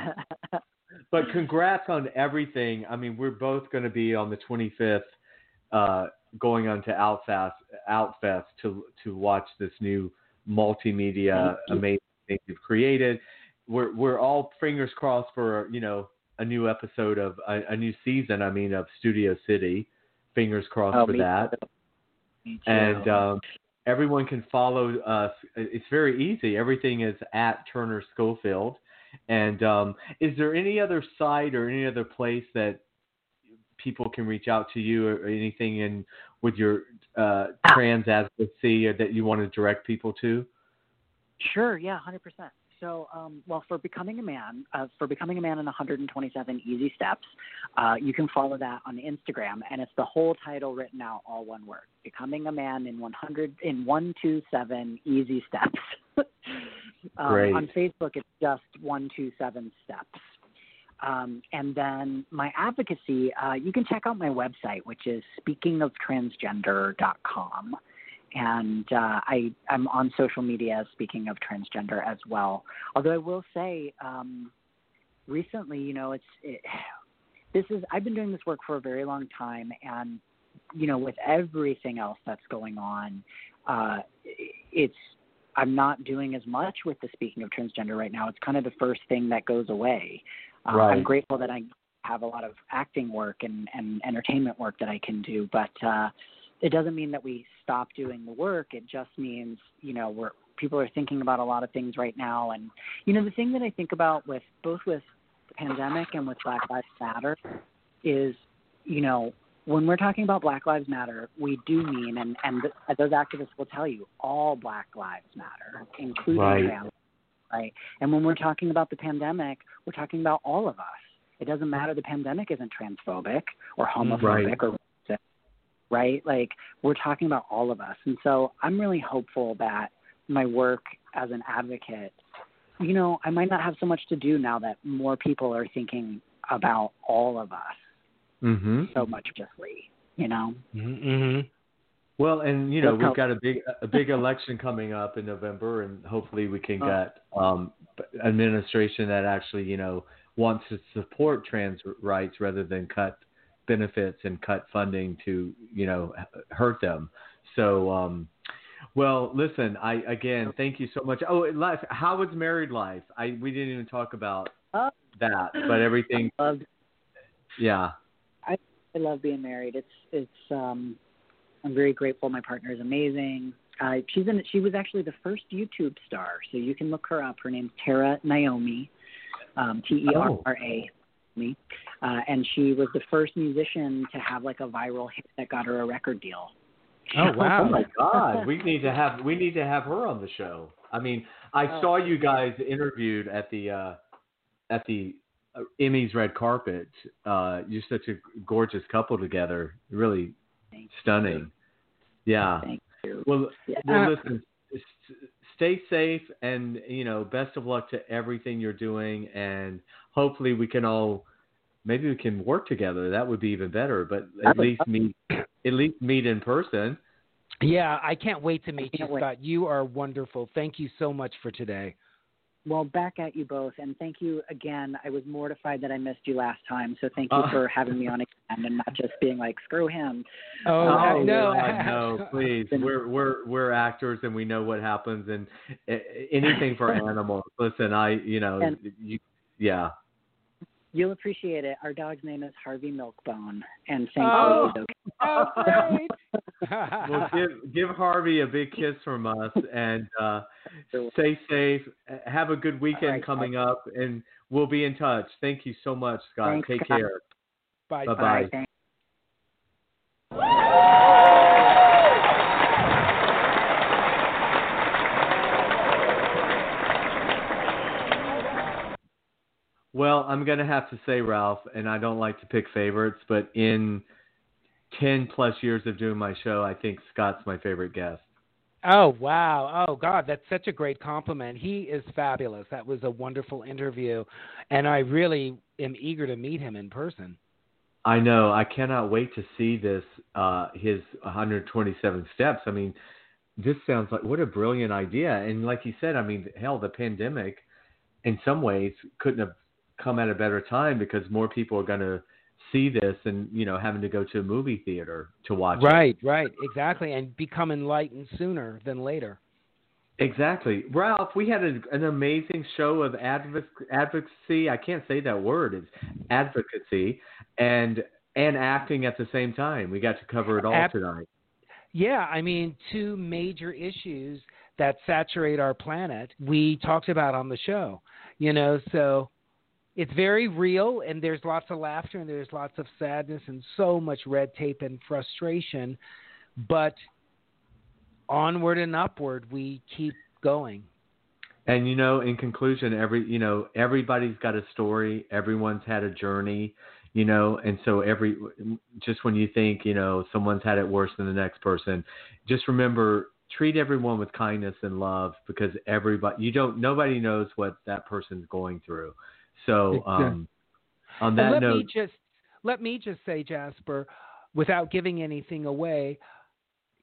but congrats on everything. I mean, we're both going to be on the 25th, uh, going on to Outfest, Outfest to to watch this new multimedia amazing thing you've created. We're we're all fingers crossed for you know a new episode of a, a new season. I mean, of Studio City. Fingers crossed Oh, for that. too. Me too. And um, everyone can follow us. It's very easy. Everything is at Turner Schofield. And um, is there any other site or any other place that people can reach out to you or anything in with your uh, trans advocacy that you want to direct people to? Sure, yeah, hundred percent. So, um, well, for becoming a man, uh, for becoming a man in 127 easy steps, uh, you can follow that on Instagram, and it's the whole title written out, all one word: "Becoming a Man in 100 in 127 Easy Steps." um, Great. On Facebook, it's just 127 Steps. Um, and then my advocacy, uh, you can check out my website, which is speakingoftransgender.com and uh, I I'm on social media speaking of transgender as well. Although I will say, um, recently, you know, it's it, this is I've been doing this work for a very long time, and you know, with everything else that's going on, uh, it's I'm not doing as much with the speaking of transgender right now. It's kind of the first thing that goes away. Uh, Right. I'm grateful that I have a lot of acting work and, and entertainment work that I can do, but uh, it doesn't mean that we stop doing the work. It just means, you know, we're people are thinking about a lot of things right now. And you know, the thing that I think about with both with the pandemic and with Black Lives Matter is, you know, when we're talking about Black Lives Matter, we do mean, and and th- those activists will tell you, all Black Lives Matter, including Right. Trans, right? And when we're talking about the pandemic, we're talking about all of us. It doesn't matter. The pandemic isn't transphobic or homophobic Right. or racist, right? Like we're talking about all of us. And so I'm really hopeful that my work as an advocate, you know, I might not have so much to do now that more people are thinking about all of us Mm-hmm. so much justly, you know? Mm-hmm. Well, and you know we've got a big a big election coming up in November, and hopefully we can Oh. get um, administration that actually you know wants to support trans rights rather than cut benefits and cut funding to you know hurt them. So, um, well, listen, I again thank you so much. Oh, life, how was married life? I we didn't even talk about Oh. that, but everything, I love, yeah. I love being married. It's, it's, um, I'm very grateful. My partner is amazing. Uh, she's in, she was actually the first YouTube star, so you can look her up. Her name's Terra Naomi, um, T E R R A, me, uh, and she was the first musician to have like a viral hit that got her a record deal. Oh wow! Oh my God, we need to have we need to have her on the show. I mean, I Oh. saw you guys interviewed at the uh, at the uh, Emmys red carpet. Uh, you're such a gorgeous couple together. Really Thank stunning. Yeah. Thank you. Well, Yeah. well, uh, listen. Stay safe, and you know, best of luck to everything you're doing, and hopefully we can all, maybe we can work together. That would be even better. But at would least meet, at least meet in person. Yeah, I can't wait to meet you, wait. Scott. You are wonderful. Thank you so much for today. Well, back at you both, and thank you again. I was mortified that I missed you last time, so thank you Uh. for having me on again and not just being like screw him. Oh, Oh, no, no, please. We're we're we're actors and we know what happens and anything for animals. Listen, I you know And- you yeah. You'll appreciate it. Our dog's name is Harvey Milkbone, and thankfully Oh. he's okay. Oh. Well, give give Harvey a big kiss from us and uh, stay safe. Have a good weekend All right, coming up, and we'll be in touch. Thank you so much, Scott. Thanks, Take Scott. care. Bye-bye. Bye. Well, I'm going to have to say, Ralph, and I don't like to pick favorites, but in 10 plus years of doing my show, I think Scott's my favorite guest. Oh wow! Oh God, that's such a great compliment. He is fabulous. That was a wonderful interview, and I really am eager to meet him in person. I know. I cannot wait to see this, uh, his 127 steps. I mean, this sounds like what a brilliant idea. And like you said, I mean, hell, the pandemic in some ways couldn't have come at a better time because more people are going to see this and, you know, having to go to a movie theater to watch it. Right, right, exactly, and become enlightened sooner than later. Exactly. Ralph, we had a, an amazing show of advocacy. I can't say that word. It's advocacy and and acting at the same time. We got to cover it all Ab- tonight. Yeah, I mean, two major issues that saturate our planet we talked about on the show. You know, so it's very real, and there's lots of laughter, and there's lots of sadness, and so much red tape and frustration. But onward and upward, we keep going. And you know, in conclusion, every you know, everybody's got a story. Everyone's had a journey. You know, and so every just when you think you know someone's had it worse than the next person, just remember treat everyone with kindness and love because everybody you don't nobody knows what that person's going through. So um, on And that let note, me just let me just say, Jasper, without giving anything away,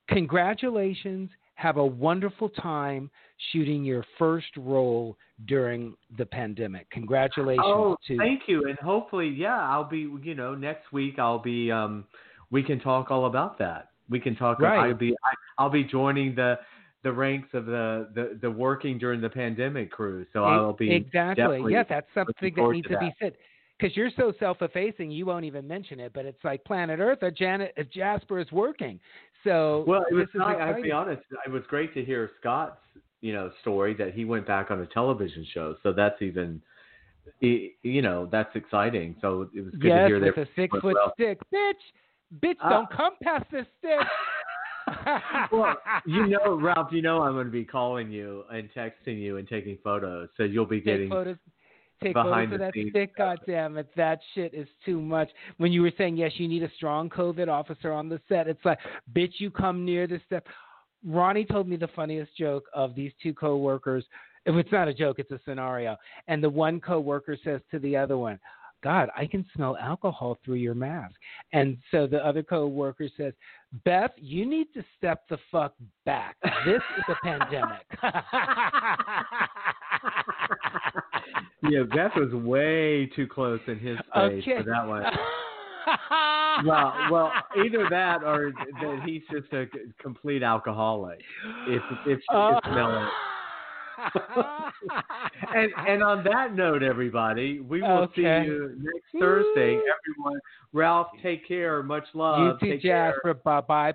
congratulations. Have a wonderful time shooting your first role during the pandemic. Congratulations Oh, to thank you, and hopefully, yeah, I'll be. You know, next week I'll be. Um, we can talk all about that. We can talk. Right. I'll be. I, I'll be joining the the ranks of the the, the working during the pandemic crew. So I'll be exactly. Yeah, that's something that needs to to be said. Because you're so self-effacing, you won't even mention it. But it's like Planet Earth. A Janet, a Jasper is working. So Well, it was. Not, I'll be honest. It was great to hear Scott's you know story that he went back on a television show. So that's even. You know that's exciting. So it was good yes, to hear that with a six foot well. stick, bitch. Bitch, Ah. don't come past this stick. well, you know, Ralph, you know I'm going to be calling you and texting you and taking photos, so you'll be getting take photos. Take behind photos of the that scenes stick. stuff. God damn it, that shit is too much. When you were saying yes, you need a strong COVID officer on the set. It's like, bitch, you come near this stuff. Ronnie told me the funniest joke of these two coworkers. If it's not a joke, it's a scenario. And the one coworker says to the other one, God, I can smell alcohol through your mask. And so the other coworker says, Beth, you need to step the fuck back. This is a pandemic. yeah, Beth was way too close in his face Okay. for that one. well, well, either that or that he's just a complete alcoholic. If if she Uh, can smell it. And and on that note, everybody, we will Okay. see you next Thursday. Everyone, Ralph, take care. Much love. you too, Take. Jasper. Bye bye.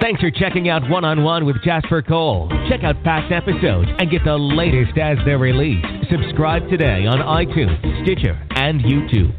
Thanks for checking out One on One with Jasper Cole. Check out past episodes and get the latest as they're released. Subscribe today on iTunes, Stitcher, and YouTube.